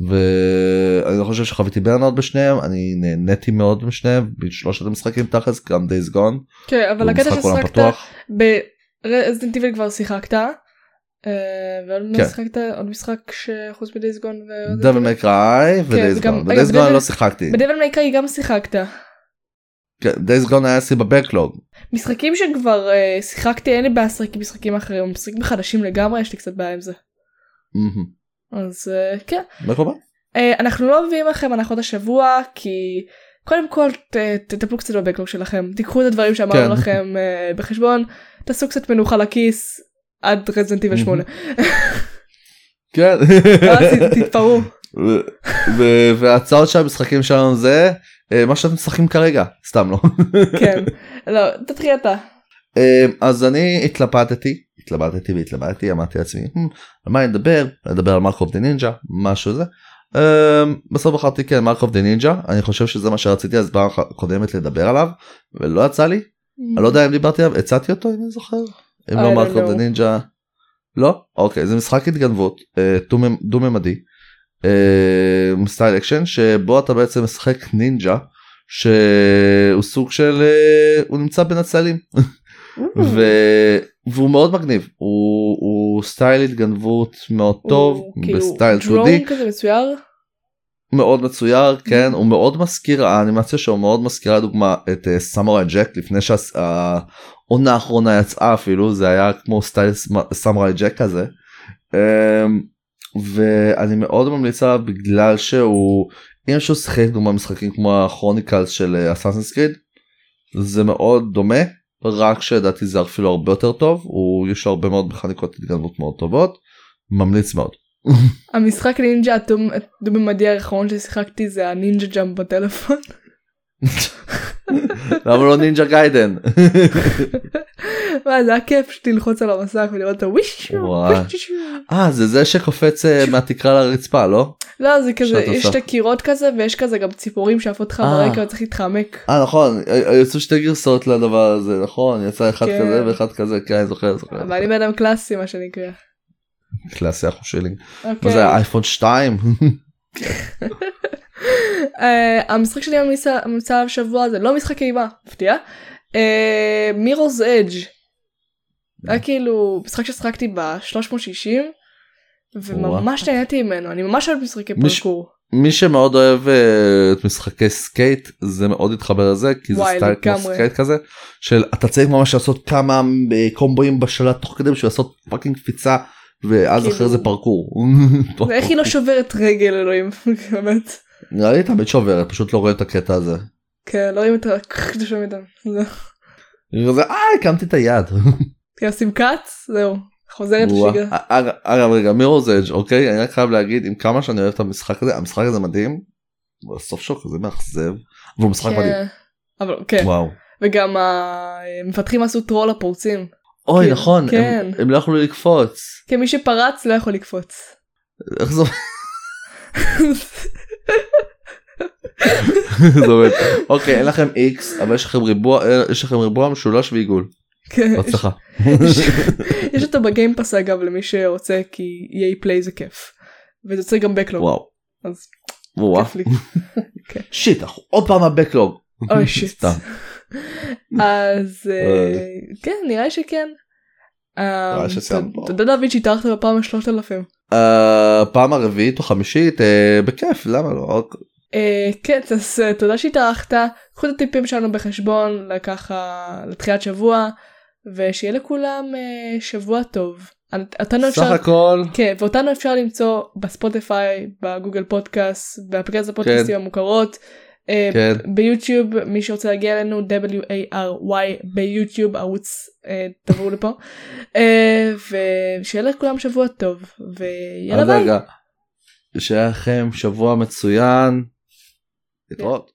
ואני לא חושב שחוויתי ברנאוט בשניהם אני נהניתי מאוד בשניהם בשלושת המשחקים תכלס גם דייז גון. כן אבל הקטע ששחקת איבל כבר שיחקת. אה, ועוד כן. משחק שחוץ מדייז גון. דבל מקראי ודייז וגם- גון. רגע, בדייז גון בדבל- לא שיחקתי. בדבל מייקראי גם שיחקת. דייז גון היה אצלי בבקלוג. משחקים שכבר אה, שיחקתי אין לי בעיה לשחק עם משחקים אחרים משחקים חדשים לגמרי יש לי קצת בעיה עם זה. אז אה, כן. אנחנו לא מביאים לכם הנחות השבוע כי קודם כל תטפלו קצת בבקלוג שלכם תיקחו את הדברים שאמרנו כן. לכם בחשבון תעשו קצת מנוחה לכיס עד רזנט איבל 8. כן. ת- תתפרעו. ו- ו- וההצעות של המשחקים שלנו זה אה, מה שאתם משחקים כרגע סתם לא. כן. לא, תתחיל אתה. אה, אז אני התלבטתי התלבטתי והתלבטתי אמרתי לעצמי "Hmm, על מה אני אדבר על מרקוב דה נינג'ה משהו זה. אה, בסוף בחרתי כן מרקוב דה נינג'ה אני חושב שזה מה שרציתי אז פעם קודמת לדבר עליו ולא יצא לי אני לא יודע אם דיברתי עליו הצעתי אותו אם אני זוכר אם לא Mark of the. Ninja. לא אוקיי זה משחק התגנבות אה, דו ממדי סטייל אקשן שבו אתה בעצם משחק נינג'ה שהוא סוג של אה, הוא נמצא בין הצללים ו... והוא מאוד מגניב הוא, הוא סטייל התגנבות מאוד טוב הוא כאילו בסטייל 2D דרון כזה מצויר. מאוד מצויר כן הוא מאוד מזכיר האנימציה שלו מאוד מזכירה לדוגמה את אה, סמוראי ג'ק לפני שהעונה האחרונה יצאה אפילו זה היה כמו סטייל סמ- סמוראי ג'ק כזה. אמ, ואני מאוד ממליץ עליו בגלל שהוא אם שהוא שיחק דוגמה משחקים כמו הכרוניקלס של אסאסינס קריד זה מאוד דומה רק שלדעתי זה אפילו הרבה יותר טוב הוא יש לו הרבה מאוד מכניקות התגנבות מאוד טובות ממליץ מאוד. המשחק נינג'ה הדו-ממדי האחרון ששיחקתי זה ה Ninja Jump בטלפון. למה לא Ninja Gaiden? וואי, זה היה כיף פשוט ללחוץ על המסך ולראות את הוויש. אה זה זה שקופץ אה, מהתקרה לרצפה לא? לא זה כזה יש. את הקירות כזה ויש כזה גם ציפורים שעפות לך אה. ברקע וצריך להתחמק. אה נכון יצאו שתי גרסאות לדבר הזה נכון יצא אחד כן. כזה ואחד כזה כן אני זוכר זוכר. אבל אני בן אדם קלאסי מה שנקרא. קלאסי אחו שלי. מה אוקיי. זה אייפון 2? אה, המשחק שלי ממליצה ממליצה עליו שבוע זה לא משחק אימה מפתיע. Mirror's Edge היה כאילו משחק ששחקתי ב-360 וממש נהניתי ממנו אני ממש אוהב משחקי פרקור. מי שמאוד אוהב אה, את משחקי Skate זה מאוד יתחבר לזה כי זה סטייל כמו. Skate כזה של אתה צריך ממש לעשות כמה אה, קומבואים בשלט תוך כדי בשביל לעשות fucking קפיצה ואז כאילו- אחרי זה פרקור. ואיך היא לא שוברת רגל אלוהים באמת. נראה לי תמיד שוברת פשוט לא רואה את הקטע הזה. כן לא רואים את ה... ה... זה. זה אה הקמתי את היד. עושים cut זהו חוזרת. לשגרה. אגב אגב, רגע Mirror's Edge אוקיי אני רק חייב להגיד עם כמה שאני אוהב את המשחק הזה המשחק הזה מדהים. בסוף שלו כזה מאכזב. אבל הוא משחק מדהים. כן. אבל כן וואו. וגם המפתחים עשו טרול לפורצים. אוי כן, נכון הם- כן. הם לא יכלו לקפוץ. מי שפרץ לא יכול לקפוץ. איך זה עובד. אוקיי אין לכם איקס אבל יש לכם ריבוע יש לכם ריבוע משולש ועיגול. כן, בהצלחה. יש- אותו בגיימפאס אגב למי שרוצה כי EA פליי זה כיף. וזה יוצא גם בקלוג. וואו. אז. כיף לי. שיט אנחנו עוד פעם הבקלוג. אוי שיט. אז אה, כן נראה שכן. אה, לי שסיימנו פה. תודה דוד שהתארחת בפעם השלושת אלפים. אה, פעם הרביעית או חמישית אה, בכיף למה לא. אה, כן אז אה, תודה שהתארחת קחו את הטיפים שלנו בחשבון לככה לתחילת שבוע ושיהיה לכולם אה, שבוע טוב. אותנו סך אפשר הכל כן ואותנו אפשר למצוא בספוטיפיי בגוגל פודקאסט באפליקציות הפודקאסטים המוכרות. אה, כן. ביוטיוב מי שרוצה להגיע אלינו w-a-r-y ביוטיוב ערוץ אה, תבואו לפה אה, ושיהיה לכולם שבוע טוב ויאללה ביי. שיהיה לכם שבוע מצוין. להתראות.